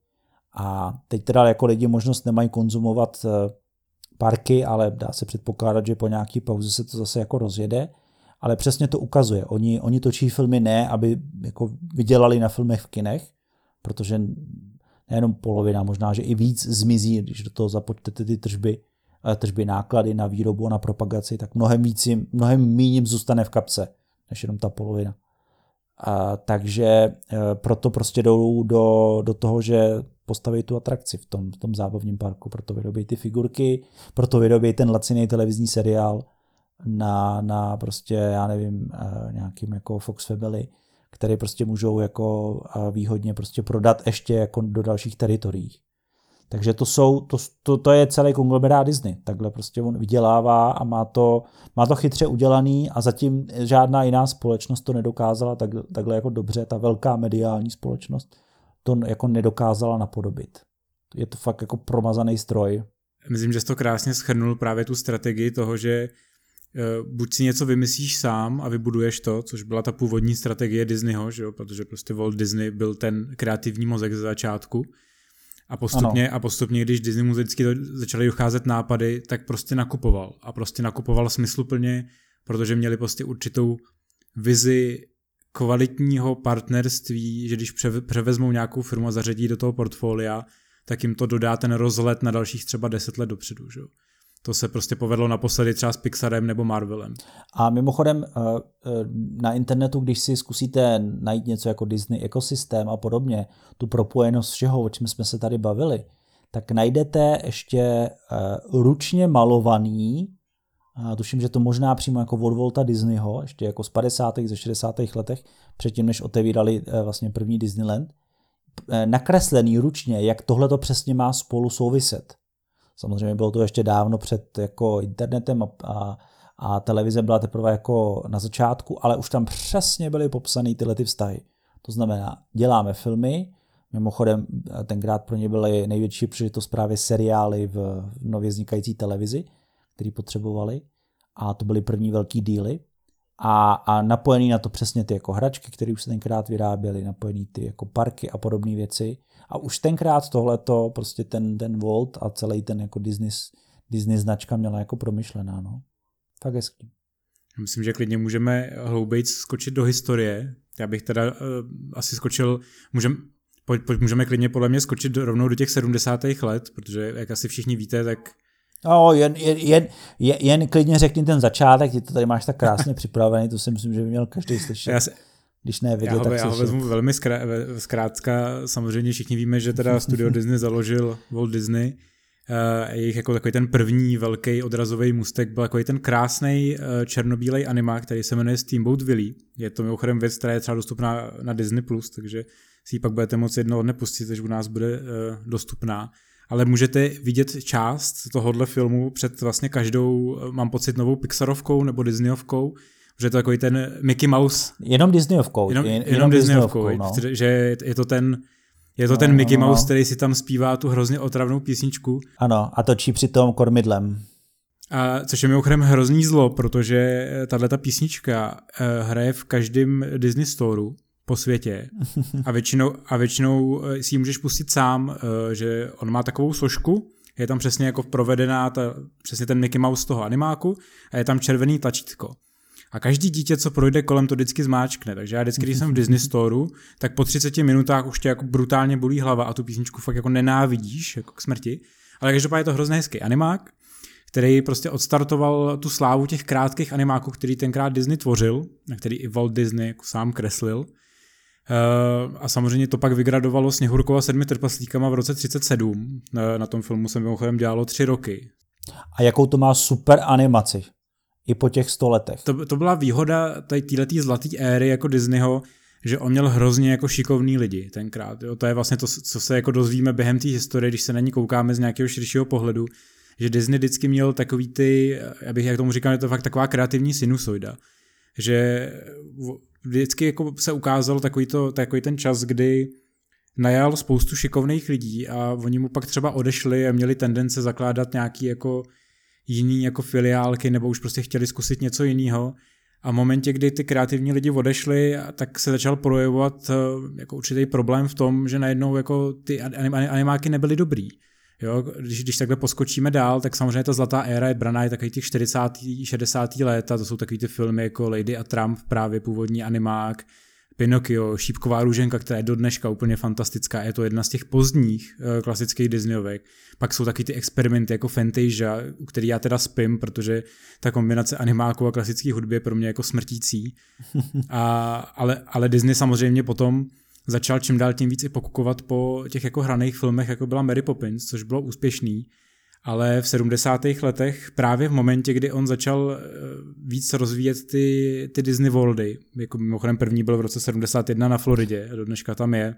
A teď teda jako lidi možnost nemají konzumovat eh, parky, ale dá se předpokládat, že po nějaký pauze se to zase jako rozjede. Ale přesně to ukazuje. Oni, oni točí filmy ne, aby jako vydělali na filmech v kinech, protože nejenom polovina, možná, že i víc zmizí, když do toho započtete ty tržby, eh, tržby náklady na výrobu a na propagaci, tak mnohem víc, mnohem méně zůstane v kapse, než jenom ta polovina. A, takže e, proto prostě jdou do, do toho, že postaví tu atrakci v tom, v tom zábavním parku, proto vyrobí ty figurky, proto vyrobí ten laciný televizní seriál na, na prostě, já nevím, e, nějakým jako Fox Family, které prostě můžou jako výhodně prostě prodat ještě jako do dalších teritorií. Takže to jsou, to, to, to je celý konglomerát Disney. Takhle prostě on vydělává a má to, má to chytře udělaný a zatím žádná jiná společnost to nedokázala tak, takhle jako dobře, ta velká mediální společnost to jako nedokázala napodobit. Je to fakt jako promazaný stroj. Myslím, že jsi to krásně schrnul právě tu strategii toho, že Eh, buď si něco vymyslíš sám a vybuduješ to, což byla ta původní strategie Disneyho, že jo? protože prostě Walt Disney byl ten kreativní mozek ze začátku. A postupně, ano. a postupně, když Disney mu vždycky začaly docházet nápady, tak prostě nakupoval. A prostě nakupoval smysluplně, protože měli prostě určitou vizi kvalitního partnerství, že když převezmou nějakou firmu a zařadí do toho portfolia, tak jim to dodá ten rozlet na dalších třeba deset let dopředu. Že? To se prostě povedlo naposledy třeba s Pixarem nebo Marvelem. A mimochodem eh, eh, na internetu, když si zkusíte najít něco jako Disney ekosystém a podobně, tu propojenost všeho, o čem jsme se tady bavili, tak najdete ještě eh, ručně malovaný, tuším, že to možná přímo jako od Volta Disneyho, ještě jako z 50. ze 60. letech, předtím, než otevírali vlastně první Disneyland, nakreslený ručně, jak tohle to přesně má spolu souviset. Samozřejmě bylo to ještě dávno před jako internetem a, a, a televize byla teprve jako na začátku, ale už tam přesně byly popsané tyhle ty vztahy. To znamená, děláme filmy, mimochodem tenkrát pro ně byly největší příležitost právě seriály v nově vznikající televizi, který potřebovali. A to byly první velký díly a, a napojený na to přesně ty jako hračky, které už se tenkrát vyráběly, napojený ty jako parky a podobné věci. A už tenkrát tohleto, prostě ten, ten Volt a celý ten jako Disney, Disney značka měla jako promyšlená, no. Tak hezký. Myslím, že klidně můžeme hlouběji skočit do historie. Já bych teda uh, asi skočil, můžem, pojď, pojď, můžeme klidně podle mě skočit do, rovnou do těch 70. let, protože jak asi všichni víte, tak No, jen, jen, jen, jen, klidně řekni ten začátek, ty to tady máš tak krásně připravený, to si myslím, že by měl každý slyšet. Já se, když ne vidět, já ho, tak já ho vezmu velmi zkrátka. Samozřejmě všichni víme, že teda studio Disney založil Walt Disney. Uh, jejich jako takový ten první velký odrazový mustek byl takový ten krásný uh, černobílej anima, který se jmenuje Steamboat Willie. Je to mimochodem věc, která je třeba dostupná na Disney+, Plus, takže si ji pak budete moci jednoho dne pustit, až u nás bude uh, dostupná ale můžete vidět část tohohle filmu před vlastně každou, mám pocit, novou Pixarovkou nebo Disneyovkou, že je to takový ten Mickey Mouse. Jenom Disneyovkou. Jenom, jenom, jenom Disneyovkou, Disneyovkou no. že je to ten je to no, ten Mickey no, no. Mouse, který si tam zpívá tu hrozně otravnou písničku. Ano, a točí přitom kormidlem. A což je mimochodem hrozný zlo, protože tahle ta písnička uh, hraje v každém Disney Storeu po světě a většinou, a většinou eh, si ji můžeš pustit sám, eh, že on má takovou složku, je tam přesně jako provedená ta, přesně ten Mickey Mouse z toho animáku a je tam červený tlačítko. A každý dítě, co projde kolem, to vždycky zmáčkne. Takže já vždycky, když jsem v Disney Storeu, tak po 30 minutách už tě jako brutálně bolí hlava a tu písničku fakt jako nenávidíš, jako k smrti. Ale každopádně je to hrozně hezký animák, který prostě odstartoval tu slávu těch krátkých animáků, který tenkrát Disney tvořil, a který i Walt Disney jako sám kreslil. Uh, a samozřejmě to pak vygradovalo Sněhurkova sedmi trpaslíkama v roce 37. Na, na tom filmu jsem mimochodem dělalo tři roky. A jakou to má super animaci? I po těch sto letech. To, to byla výhoda této zlaté éry jako Disneyho, že on měl hrozně jako šikovný lidi tenkrát. Jo? To je vlastně to, co se jako dozvíme během té historie, když se na ní koukáme z nějakého širšího pohledu, že Disney vždycky měl takový ty, já bych jak tomu říkal, je to fakt taková kreativní sinusoida. Že vždycky jako se ukázal takový, to, takový ten čas, kdy najal spoustu šikovných lidí a oni mu pak třeba odešli a měli tendence zakládat nějaký jako jiný jako filiálky nebo už prostě chtěli zkusit něco jiného. A v momentě, kdy ty kreativní lidi odešli, tak se začal projevovat eh, jako určitý problém v tom, že najednou jako ty animáky nebyly dobrý. Jo, když, když takhle poskočíme dál, tak samozřejmě ta zlatá éra je braná je takový těch 40. 60. léta, to jsou takový ty filmy jako Lady a Trump, právě původní animák, Pinocchio, Šípková růženka, která je do dneška úplně fantastická, je to jedna z těch pozdních uh, klasických Disneyovek. Pak jsou taky ty experimenty jako Fantasia, který já teda spím, protože ta kombinace animáků a klasické hudby je pro mě jako smrtící. A, ale, ale Disney samozřejmě potom začal čím dál tím víc i pokukovat po těch jako hraných filmech, jako byla Mary Poppins, což bylo úspěšný, ale v 70. letech právě v momentě, kdy on začal eh, víc rozvíjet ty, ty Disney Worldy, jako mimochodem první byl v roce 71 na Floridě, do dneška tam je,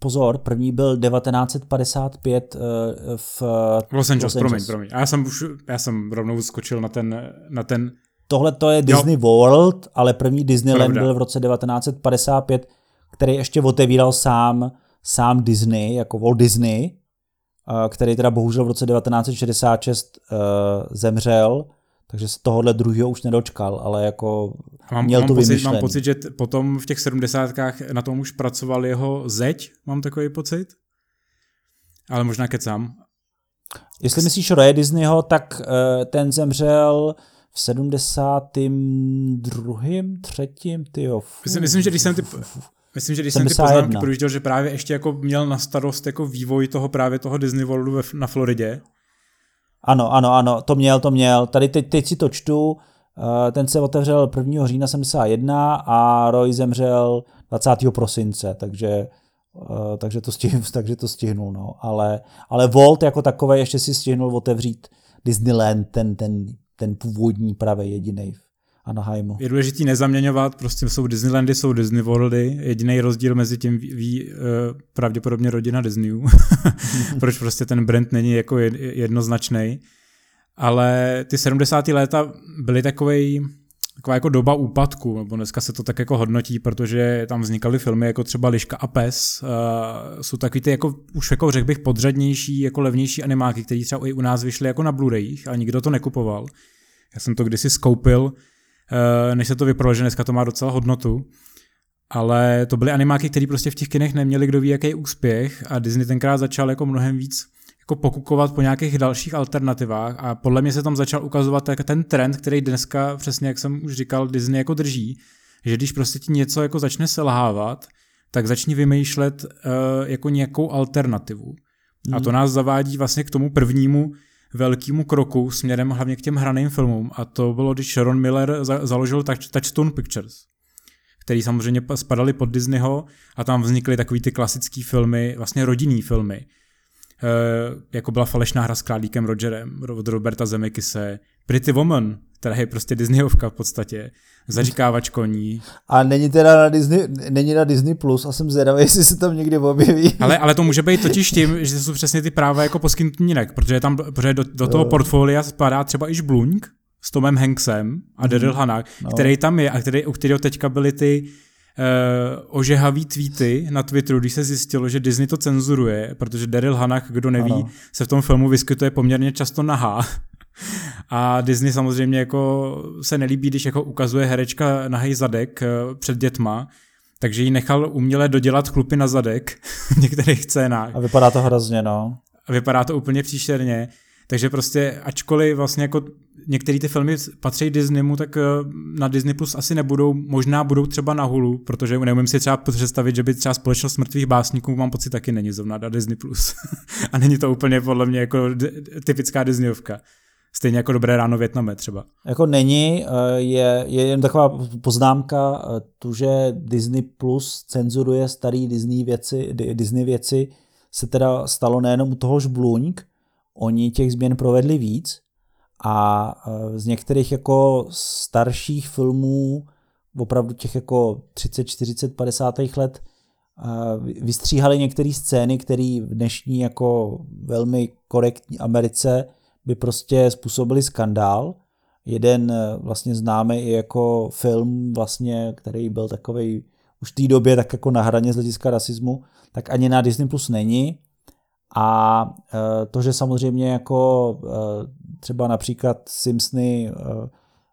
Pozor, první byl 1955 uh, eh, v Los Angeles. Los Angeles. Promiň, promiň. A já jsem, už, já jsem rovnou skočil na ten, na ten Tohle to je Disney jo. World, ale první Disneyland Pravda. byl v roce 1955 který ještě otevíral sám, sám Disney, jako Walt Disney, eh, který teda bohužel v roce 1966 uh, eh, zemřel, takže se tohohle druhého už nedočkal, ale jako mám, měl mám to pocit, vymyšlený. Mám pocit, že t- potom v těch sedmdesátkách na tom už pracoval jeho zeď, mám takový pocit. Ale možná kecám. Jestli myslíš Roy Disneyho, tak uh, ten zemřel v 72. třetím, tyjo. Myslím, myslím, že když jsem ty, Myslím, že když 71. jsem ty poznámky projížděl, že právě ještě jako měl na starost jako vývoj toho právě toho Disney Worldu ve, na Floridě. Ano, ano, ano, to měl, to měl. Tady teď, teď si to čtu, eh, ten se otevřel 1. října 71 a Roy zemřel 20. prosince, takže eh, takže to, stihl, takže to stihnul, no. Ale, ale Volt jako takové ještě si stihnul otevřít Disneyland, ten, ten, ten původní pravý jediný Anaheimu. Je důležitý nezaměňovat, prostě jsou Disneylandy, jsou Disney Worldy, jediný rozdíl mezi tím ví, ví uh, pravděpodobně rodina Disneyů, proč prostě ten brand není jako jednoznačný. Ale ty 70. léta byly takovej, taková jako doba úpadku, nebo dneska se to tak jako hodnotí, protože tam vznikaly filmy jako třeba Liška a pes, uh, jsou takový ty jako, už jako řekl bych podřadnější, jako levnější animáky, které třeba i u nás vyšly jako na Blu-rayích a nikdo to nekupoval Já jsem to kdysi skoupil, eh, než se to vyprodalo, že dneska to má docela hodnotu. Ale to byly animáky, které prostě v těch kinech neměli kdo ví jaký úspěch a Disney tenkrát začal jako mnohem víc jako pokukovat po nějakých dalších alternativách a podle mě se tam začal ukazovat ten trend, který dneska, přesně jak jsem už říkal, Disney jako drží, že když prostě ti něco jako začne selhávat, tak začni vymýšlet uh, jako nějakou alternativu. Mm. A to nás zavádí vlastně k tomu prvnímu velkému kroku směrem hlavně k těm hraným filmům a to bylo, když Sharon Miller za- založil Touchstone Pictures který samozřejmě spadaly pod Disneyho a tam vznikly takový ty klasické filmy, vlastně rodinný filmy, jako byla falešná hra s králíkem Rogerem od Roberta Zemekise, Pretty Woman, která je prostě Disneyovka v podstatě, Zaříkávač koní. A není teda na Disney, není na Disney Plus a jsem zvědavý, jestli se tam někdy objeví. Ale, ale to může být totiž tím, že jsou přesně ty práva jako poskytnutí jinak, protože tam protože do, do toho portfolia spadá třeba i Žbluňk s Tomem Hanksem a mm. Daryl Hannah, no. který tam je a který, u kterého teďka byly ty ožehavý tweety na Twitteru, když se zjistilo, že Disney to cenzuruje, protože Daryl Hannah, kdo neví, ano. se v tom filmu vyskytuje poměrně často nahá. A Disney samozřejmě jako se nelíbí, když jako ukazuje herečka nahý zadek eh, před dětma, takže ji nechal uměle dodělat chlupy na zadek v některých scénách. A vypadá to hrozně, no. A vypadá to úplně příšerně. Takže prostě, ačkoliv vlastně jako některé ty filmy patří Disneymu, tak eh, na Disney Plus asi nebudou, možná budou třeba na Hulu, protože neumím si třeba představit, že by třeba společnost mrtvých básníků, mám pocit, taky není zrovna na Disney Plus. a není to úplně podle mě jako typická Disneyovka. Stejně jako Dobré ráno Větname třeba. Jako není, eh, je, je jen taková poznámka, eh, tu, že Disney Plus cenzuruje starý Disney věci, Disney věci, se teda stalo nejenom u toho Žbluňk, oni těch změn provedli víc a eh, z některých jako starších filmů, opravdu těch jako 30, 40, 50. let, vystříhali některé scény, které v dnešní jako velmi korektní Americe by prostě způsobili skandál. Jeden eh, vlastně známe i jako film, vlastně, který byl takový už v té době tak jako na hraně z hlediska rasismu, tak ani na Disney Plus není. A to, že samozřejmě jako třeba například Simpsony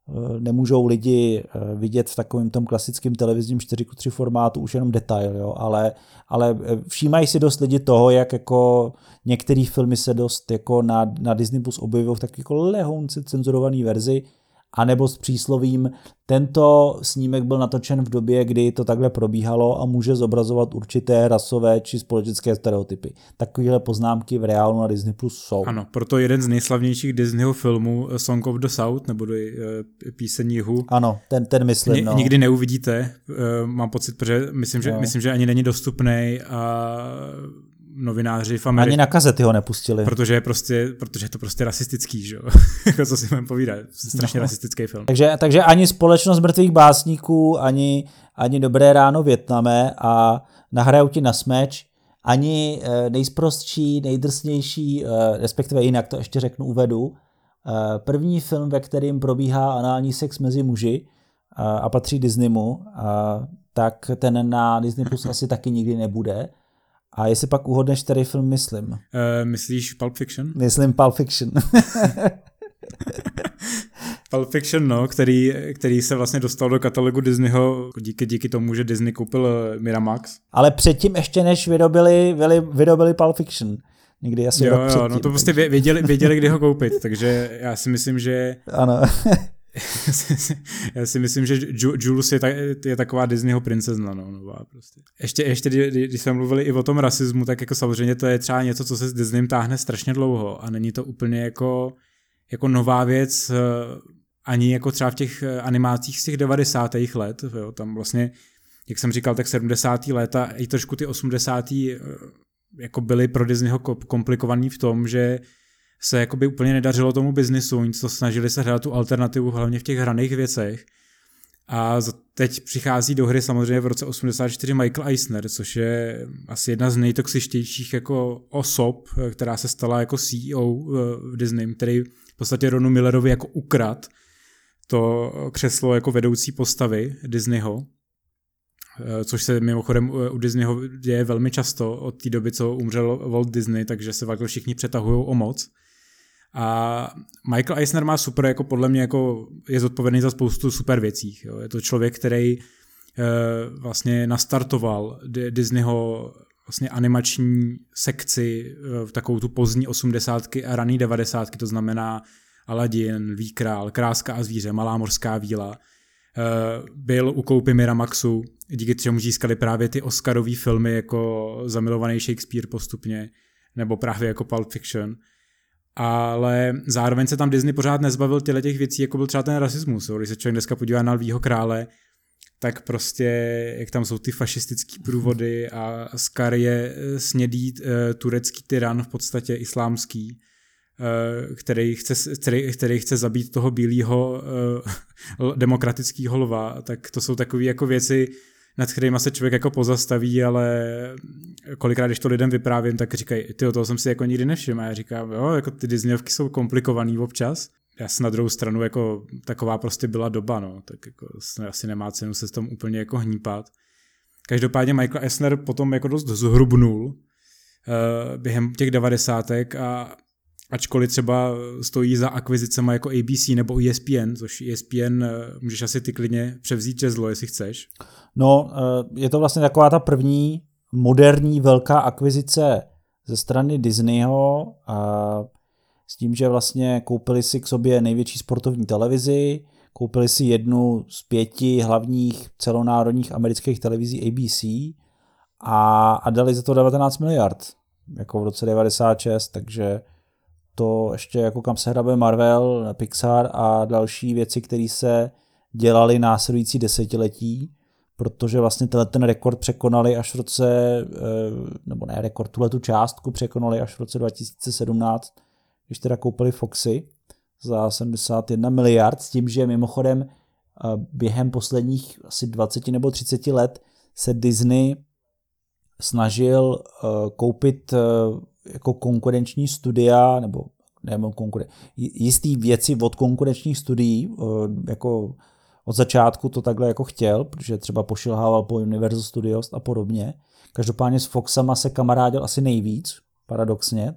Eh, nemůžou lidi eh, vidět v takovém tom klasickém televizním 4 3 formátu už jenom detail, jo, ale, ale eh, všímají si dost lidi toho, jak jako některé filmy se dost jako na, na Disney Plus objevují v tak jako lehonce cenzurované verzi, anebo s příslovím tento snímek byl natočen v době, kdy to takhle probíhalo a může zobrazovat určité rasové či společenské stereotypy. Takovéhle poznámky v reálu na Disney Plus jsou. Ano, proto jeden z nejslavnějších Disneyho filmů eh, Song of the South, nebo uh, píseň jihu. Ano, ten, ten myslím. no. Nikdy neuvidíte, uh, mám pocit, protože myslím, že, no. myslím, že ani není dostupný a novináři v Americe. Ani na kazety ho nepustili. Protože je, prostě, protože je to prostě rasistický, že jo? jako co si mám povídat. Strašně no. rasistický film. Takže, takže ani společnost mrtvých básníků, ani, ani Dobré ráno Větname a nahrajou ti na smeč, ani eh, nejsprostší, nejdrsnější, eh, respektive jinak to ještě řeknu, uvedu, eh, první film, ve kterým probíhá anální sex mezi muži a patří Disneymu, tak ten na Disney Plus asi taky nikdy nebude. A jestli pak uhodneš, který film myslím? Uh, myslíš Pulp Fiction? Myslím Pulp Fiction. Pulp Fiction, no, který, který se vlastně dostal do katalogu Disneyho díky, díky tomu, že Disney koupil eh, Miramax. Ale předtím ještě než vyrobili, vyrobili Pulp Fiction. Někdy asi jo, jo, no to prostě věděli, věděli, kdy ho koupit, takže já si myslím, že ano. já si myslím, že Jules je, ta, je taková Disneyho princezna, no, nová prostě. Ještě, ještě když jsme mluvili i o tom rasismu, tak jako samozřejmě to je třeba něco, co se s Disneyem táhne strašně dlouho a není to úplně jako, jako nová věc eh, ani jako třeba v těch eh, animácích z těch 90. let, jo, tam vlastně, jak jsem říkal, tak 70. léta i trošku ty 80. Eh, jako byly pro Disneyho komplikovaný v tom, že se jakoby úplně nedařilo tomu biznisu, nic to snažili se hledat tu alternativu hlavně v těch hraných věcech. A teď přichází do hry samozřejmě v roce 84 Michael Eisner, což je asi jedna z nejtoxičtějších jako osob, která se stala jako CEO v Disney, který v podstatě Ronu Millerovi jako ukrad to křeslo jako vedoucí postavy Disneyho, což se mimochodem u Disneyho děje velmi často od té doby, co umřel Walt Disney, takže se vlastně všichni přetahují o moc A Michael Eisner má super, jako podle mě jako je zodpovědný za spoustu super věcí. Jo. Je to člověk, který uh, vlastně nastartoval Disneyho vlastně animační sekci v takovou tu pozdní osmdesátky a raný devadesátky, to znamená Aladin, Výkrál, Kráska a zvíře, Malá mořská víla. Byl u koupy Miramaxu, díky čemu získali právě ty Oscarové filmy jako Zamilovaný Shakespeare postupně, nebo právě jako Pulp Fiction. Ale zároveň se tam Disney pořád nezbavil těle těch věcí, jako byl třeba ten rasismus. Když se člověk dneska podívá na Lvího krále, tak prostě, jak tam jsou ty fašistické průvody a Skar je eh, snědý uh, turecký tyran, v podstatě islámský, uh, který, chce, který, který chce zabít toho bílého demokratického lva, tak to jsou takové jako věci, nad kterými se člověk jako pozastaví, ale kolikrát, když to lidem vyprávím, tak říkají, ty toho jsem si jako nikdy nevšiml. A já říkám, jo, jako ty Disneyovky jsou komplikovaný občas. Já na druhou stranu jako taková prostě byla doba, no, tak jako asi nemá cenu se s tom úplně jako hnípat. Každopádně Michael Esner potom jako dost zhrubnul uh, během těch devadesátek a ačkoliv třeba stojí za akvizicema jako ABC nebo ESPN, což ESPN eh, můžeš asi ty klidně převzít čezlo, jestli chceš. No, eh, je to vlastně taková ta první moderní velká akvizice ze strany Disneyho a s tím, že vlastně koupili si k sobě největší sportovní televizi, koupili si jednu z pěti hlavních celonárodních amerických televizí ABC a, a dali za to 19 miliard, jako v roce 96, takže to ještě jako kam se hrabe Marvel, Pixar a další věci, které se dělaly následující desetiletí, protože vlastně tenhle ten rekord překonali až v roce, eh, nebo ne rekord, tuhle tu částku překonali až v roce 2017, když teda koupili Foxy za 71 miliard, s tím, že mimochodem eh, během posledních asi 20 nebo 30 let se Disney snažil eh, koupit jako konkurenční studia, nebo nebo konkuren, jistý věci od konkurenčních studií, jako od začátku to takhle jako chtěl, protože třeba pošilhával po Universal Studios a podobně. Každopádně s Foxama se kamarádil asi nejvíc, paradoxně,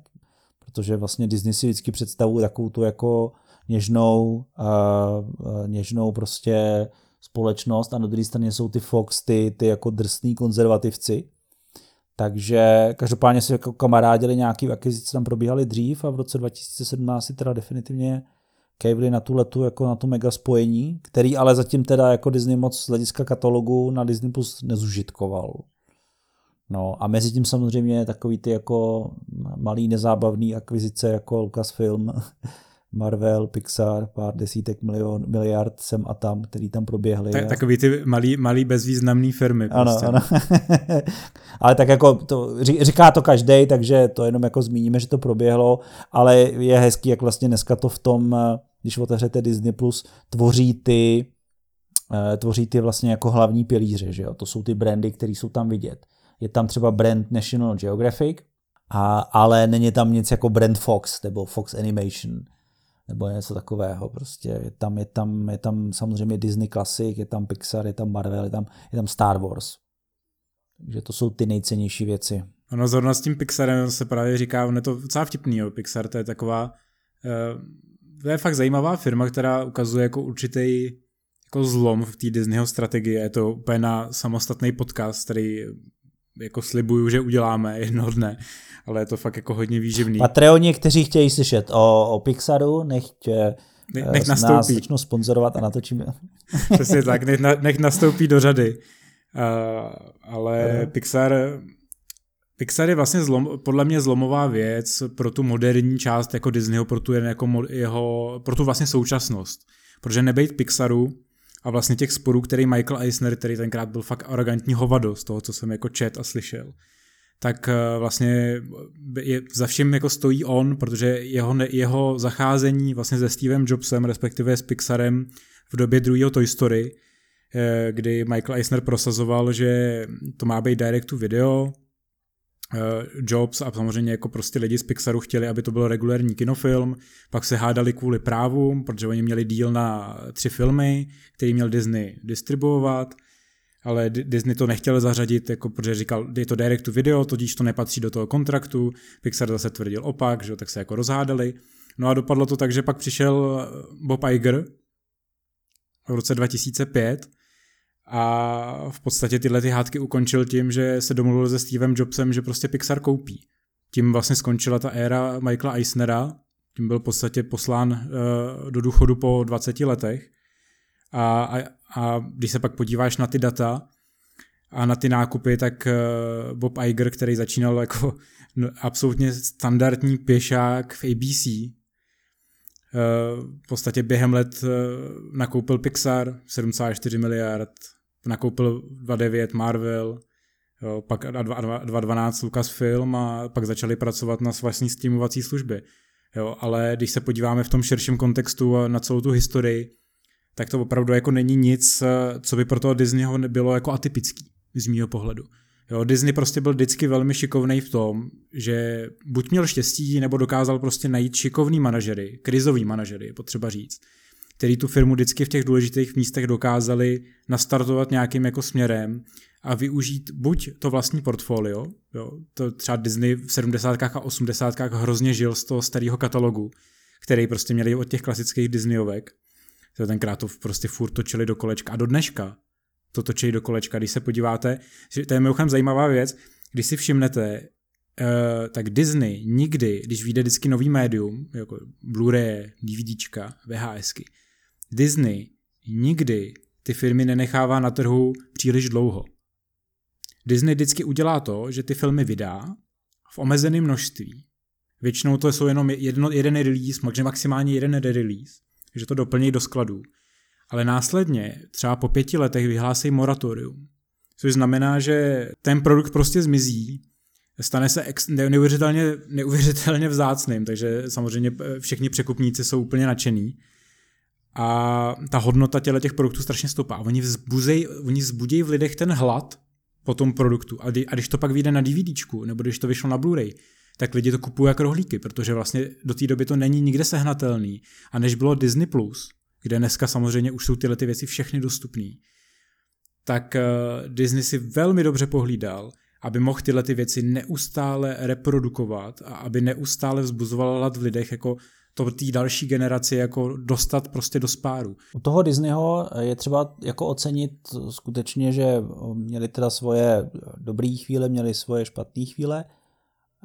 protože vlastně Disney si vždycky představuje takovou tu jako něžnou, uh, něžnou prostě společnost a na druhé straně jsou ty Fox, ty, ty jako drsný konzervativci. Takže každopádně si jako kamarádili nějaký akvizice tam probíhaly dřív a v roce 2017 si teda definitivně kejvli na tu letu jako na to mega spojení, který ale zatím teda jako Disney moc z hlediska katalogu na Disney Plus nezužitkoval. No a mezi tím samozřejmě takový ty jako malý nezábavný akvizice jako Lucasfilm, Marvel, Pixar, pár desítek milion, miliard sem a tam, který tam proběhly. Tak, takový ty malý, malý bezvýznamný firmy. Ano, prostě. ano. ale tak jako to, říká to každý, takže to jenom jako zmíníme, že to proběhlo, ale je hezký, jak vlastně dneska to v tom když otevřete Disney+, Plus, tvoří ty, eh, tvoří ty vlastně jako hlavní pilíře, že jo? to jsou ty brandy, které jsou tam vidět. Je tam třeba brand National Geographic, a, ale není tam nic jako brand Fox nebo Fox Animation nebo něco takového. Prostě je tam, je tam, je tam samozřejmě Disney Classic, je tam Pixar, je tam Marvel, je tam, je tam Star Wars. Takže to jsou ty nejcennější věci. Ono zrovna s tím Pixarem se právě říká, on je to docela vtipný, jo. Pixar to je taková uh, to je fakt zajímavá firma, která ukazuje jako určitý jako zlom v té Disneyho strategii. Je to úplně na samostatný podcast, který jako slibuju, že uděláme jednoho dne, ale je to fakt jako hodně výživný. Patreoni, kteří chtějí slyšet o, o Pixaru, nechť ne, nech eh, nastoupí. nás začnou sponzorovat a natočíme. Přesně tak, nech, nech nastoupí do řady. Uh, ale uh. Pixar Pixar je vlastně zlom, podle mě zlomová věc pro tu moderní část jako Disneyho, pro tu, jako jeho, pro tu vlastně současnost. Protože nebejt Pixaru a vlastně těch sporů, který Michael Eisner, který tenkrát byl fakt arrogantní hovado z toho, co jsem jako čet a slyšel, tak eh, vlastně je, za vším jako stojí on, protože jeho, jeho zacházení vlastně se Stevem Jobsem, respektive s Pixarem v době druhého Toy Story, eh, kdy Michael Eisner prosazoval, že to má být direct to video, Jobs a samozřejmě jako prostě lidi z Pixaru chtěli, aby to byl regulární kinofilm, pak se hádali kvůli právům, protože oni měli díl na tři filmy, který měl Disney distribuovat, ale Disney to nechtěl zařadit, jako, protože říkal, je to direct to video, tudíž to nepatří do toho kontraktu, Pixar zase tvrdil opak, že tak se jako rozhádali. No a dopadlo to tak, že pak přišel Bob Iger v roce 2005 a v podstatě tyhle ty hádky ukončil tím, že se domluvil se Stevem Jobsem, že prostě Pixar koupí. Tím vlastně skončila ta éra Michaela Eisnera, tím byl v podstatě poslán uh, do důchodu po 20 letech. A, a, a když se pak podíváš na ty data a na ty nákupy, tak uh, Bob Iger, který začínal jako no, absolutně standardní pěšák v ABC, uh, v podstatě během let uh, nakoupil Pixar 7,4 miliard, nakoupil 2.9 Marvel, jo, pak 2.12 Lucasfilm a pak začali pracovat na vlastní streamovací služby. Jo, ale když se podíváme v tom širším kontextu na celou tu historii, tak to opravdu jako není nic, co by pro toho Disneyho bylo jako atypický z mýho pohledu. Jo, Disney prostě byl vždycky velmi šikovný v tom, že buď měl štěstí, nebo dokázal prostě najít šikovný manažery, krizový manažery, je potřeba říct, který tu firmu vždycky v těch důležitých místech dokázali nastartovat nějakým jako směrem a využít buď to vlastní portfolio, jo, to třeba Disney v 70. a 80. hrozně žil z toho starého katalogu, který prostě měli od těch klasických Disneyovek, to tenkrát to prostě furt točili do kolečka a do dneška to točí do kolečka. Když se podíváte, to je mimochodem zajímavá věc, když si všimnete, Uh, tak Disney nikdy, když vyjde vždycky nový médium, jako Blu-ray, DVDčka, VHSky, Disney nikdy ty firmy nenechává na trhu příliš dlouho. Disney vždycky udělá to, že ty filmy vydá v omezeném množství. Většinou to jsou jenom jedno, jeden release, maximálně jeden release, že to doplní do skladů. Ale následně, třeba po pěti letech, vyhlásí moratorium. Což znamená, že ten produkt prostě zmizí, stane se ex- neuvěřitelně, neuvěřitelně vzácným, takže samozřejmě eh, všichni překupníci jsou úplně nadšený a ta hodnota těle těch produktů strašně stoupá. Oni, vzbuzej, oni vzbudí v lidech ten hlad po tom produktu. A, kdy, a když to pak vyjde na DVDčku, nebo když to vyšlo na Blu-ray, tak lidi to kupují jako rohlíky, protože vlastně do té doby to není nikde sehnatelný. A než bylo Disney+, Plus, kde dneska samozřejmě už jsou tyhle ty věci všechny dostupné, tak uh, Disney si velmi dobře pohlídal, aby mohl tyhle ty věci neustále reprodukovat a aby neustále vzbuzoval hlad v lidech jako to té další generaci jako dostat prostě do spáru. U toho Disneyho je třeba jako ocenit skutečně, že měli teda svoje dobré chvíle, měli svoje špatné chvíle.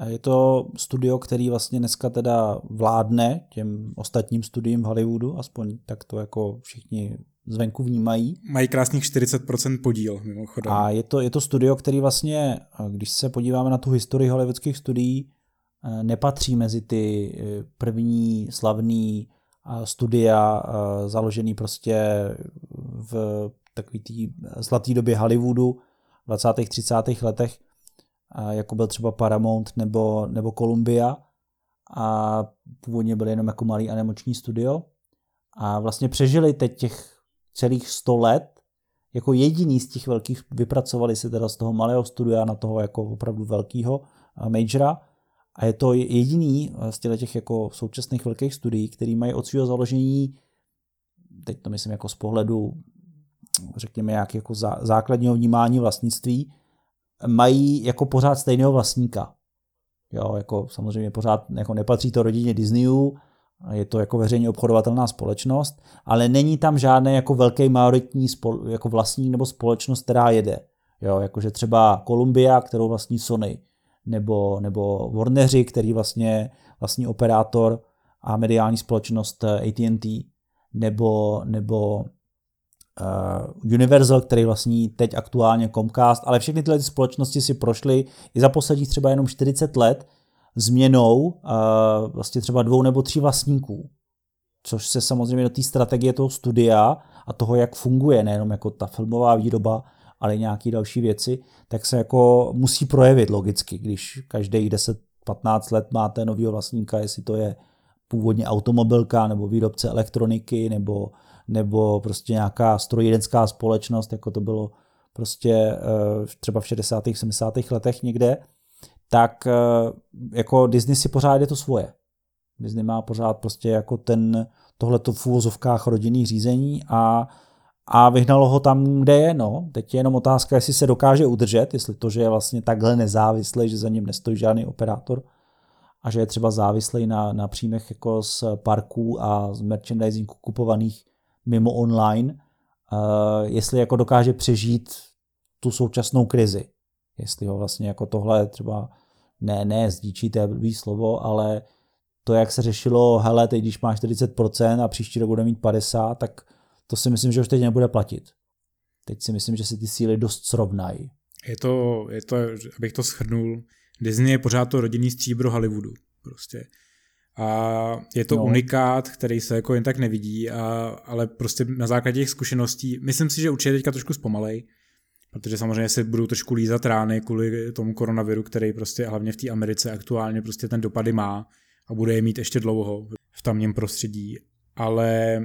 Je to studio, který vlastně dneska teda vládne těm ostatním studiím v Hollywoodu, aspoň tak to jako všichni zvenku vnímají. Mají krásných 40% podíl, mimochodem. A je to, je to studio, který vlastně, když se podíváme na tu historii hollywoodských studií, nepatří mezi ty eh, první slavný eh, studia založený prostě v takový té zlaté době Hollywoodu v 20. 30. letech, jako byl třeba Paramount nebo, nebo Columbia a původně byly jenom jako malý animační studio a vlastně přežili teď těch celých 100 let jako jediný z těch velkých vypracovali si teda z toho malého studia na toho jako opravdu velkého majora a je to jediný z těch jako současných velkých studií, který mají od svého založení, teď to myslím jako z pohledu, řekněme, jak jako základního vnímání vlastnictví, mají jako pořád stejného vlastníka. Jo, jako samozřejmě pořád jako nepatří to rodině Disneyu, je to jako veřejně obchodovatelná společnost, ale není tam žádný jako velký majoritní spol, jako vlastník nebo společnost, která jede. Jo, jakože třeba Columbia, kterou vlastní Sony, nebo, nebo Warneri, který vlastně vlastní operátor a mediální společnost eh, AT&T, nebo, nebo uh, Universal, který vlastní teď aktuálně Comcast, ale všechny tyhle ty společnosti si prošly i za posledních třeba jenom 40 let změnou uh, vlastně třeba dvou nebo tří vlastníků. Což se samozřejmě do té strategie toho studia a toho, jak funguje, nejenom jako ta filmová výroba, ale nějaké další věci, tak se jako musí projevit logicky, když každých 10-15 let máte nového vlastníka, jestli to je původně automobilka nebo výrobce elektroniky nebo, nebo prostě nějaká strojírenská společnost, jako to bylo prostě eh, třeba v 60. 70. letech někde, tak eh, jako Disney si pořád je to svoje. Disney má pořád prostě jako ten, tohleto v úvozovkách rodinných řízení a a vyhnalo ho tam, kde je. No. Teď je jenom otázka, jestli se dokáže udržet, jestli to, že je vlastně takhle nezávislý, že za ním nestojí žádný operátor, a že je třeba závislý na, na příjmech jako z parků a z merchandisingu kupovaných mimo online, uh, jestli jako dokáže přežít tu současnou krizi. Jestli ho vlastně jako tohle třeba ne, ne zdíčí, to je slovo, ale to, jak se řešilo, hele, teď když máš 40% a příští rok bude mít 50, tak to si myslím, že už teď nebude platit. Teď si myslím, že si ty síly dost srovnají. Je to, je to, abych to shrnul, Disney je pořád to rodinný stříbro Hollywoodu. Prostě. A je to no. unikát, který se jako jen tak nevidí, a, ale prostě na základě těch zkušeností, myslím si, že určitě teďka trošku zpomalej, protože samozřejmě se budou trošku lízat rány kvůli tomu koronaviru, který prostě hlavně v té Americe aktuálně prostě ten dopady má a bude je mít ještě dlouho v tamním prostředí. Ale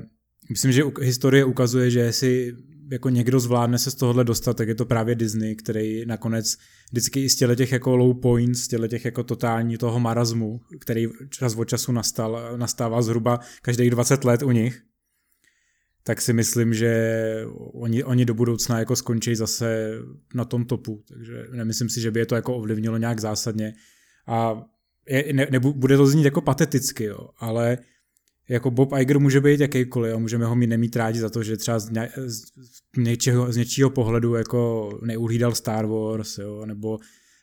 myslím, že historie ukazuje, že si jako někdo zvládne se z tohohle dostat, tak je to právě Disney, který nakonec vždycky i z těch jako low points, z těch jako totální toho marazmu, který čas od času nastal, nastává zhruba každých 20 let u nich, tak si myslím, že oni, oni do budoucna jako skončí zase na tom topu, takže nemyslím si, že by je to jako ovlivnilo nějak zásadně. A je, ne, ne, bude to znít jako pateticky, jo, ale jako Bob Iger může být jakýkoliv a můžeme ho mít nemít rádi za to, že třeba z, ně, z, něčeho, z něčího pohledu jako neuhlídal Star Wars, jo, nebo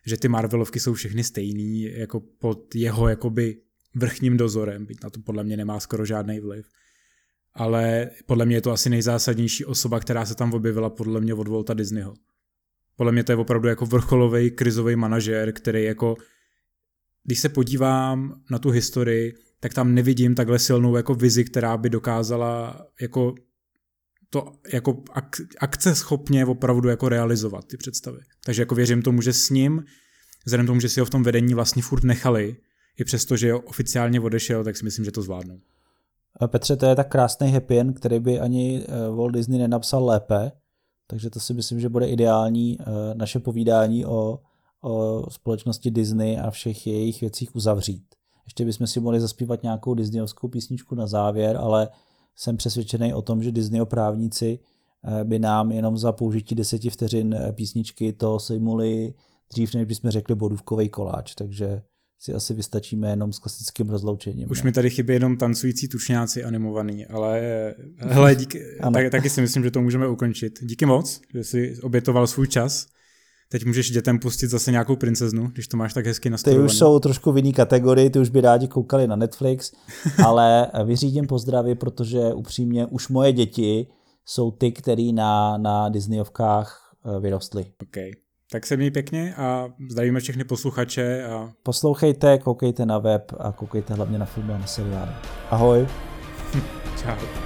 že ty Marvelovky jsou všechny stejný, jako pod jeho jakoby vrchním dozorem, byť na to podle mě nemá skoro žádný vliv. Ale podle mě je to asi nejzásadnější osoba, která se tam objevila podle mě od Volta Disneyho. Podle mě to je opravdu jako vrcholový krizový manažer, který jako, když se podívám na tu historii, tak tam nevidím takhle silnou jako vizi, která by dokázala jako to jako ak, akce schopně opravdu jako realizovat ty představy. Takže jako věřím tomu, že s ním, vzhledem tomu, že si ho v tom vedení vlastně furt nechali, i přesto, že oficiálně odešel, tak si myslím, že to zvládnou. Petře, to je tak krásný happy end, který by ani eh, Walt Disney nenapsal lépe, takže to si myslím, že bude ideální eh, naše povídání o, o společnosti Disney a všech jejich věcích uzavřít. Ještě bychom si mohli zaspívat nějakou disneyovskou písničku na závěr, ale jsem přesvědčený o tom, že Disneyho právníci eh, by nám jenom za použití deseti vteřin eh, písničky to sejmuli dřív, než bychom řekli bodůvkový koláč, takže si asi vystačíme jenom s klasickým rozloučením. Už ne? mi tady chybí jenom tancující tučňáci animovaný, ale hele, díky, tak, taky si myslím, že to můžeme ukončit. Díky moc, že jsi obětoval svůj čas Teď můžeš dětem pustit zase nějakou princeznu, když to máš tak hezky nastavované. Ty už jsou trošku v jiný kategorii, ty už by rádi koukali na Netflix, ale vyřídím pozdravy, protože upřímně už moje děti jsou ty, který na, na Disneyovkách eh, vyrostly. OK. Tak se měj pěkně a zdravíme všechny posluchače. A... Poslouchejte, koukejte na web a koukejte hlavně na filmy a na seriály. Ahoj. Čau.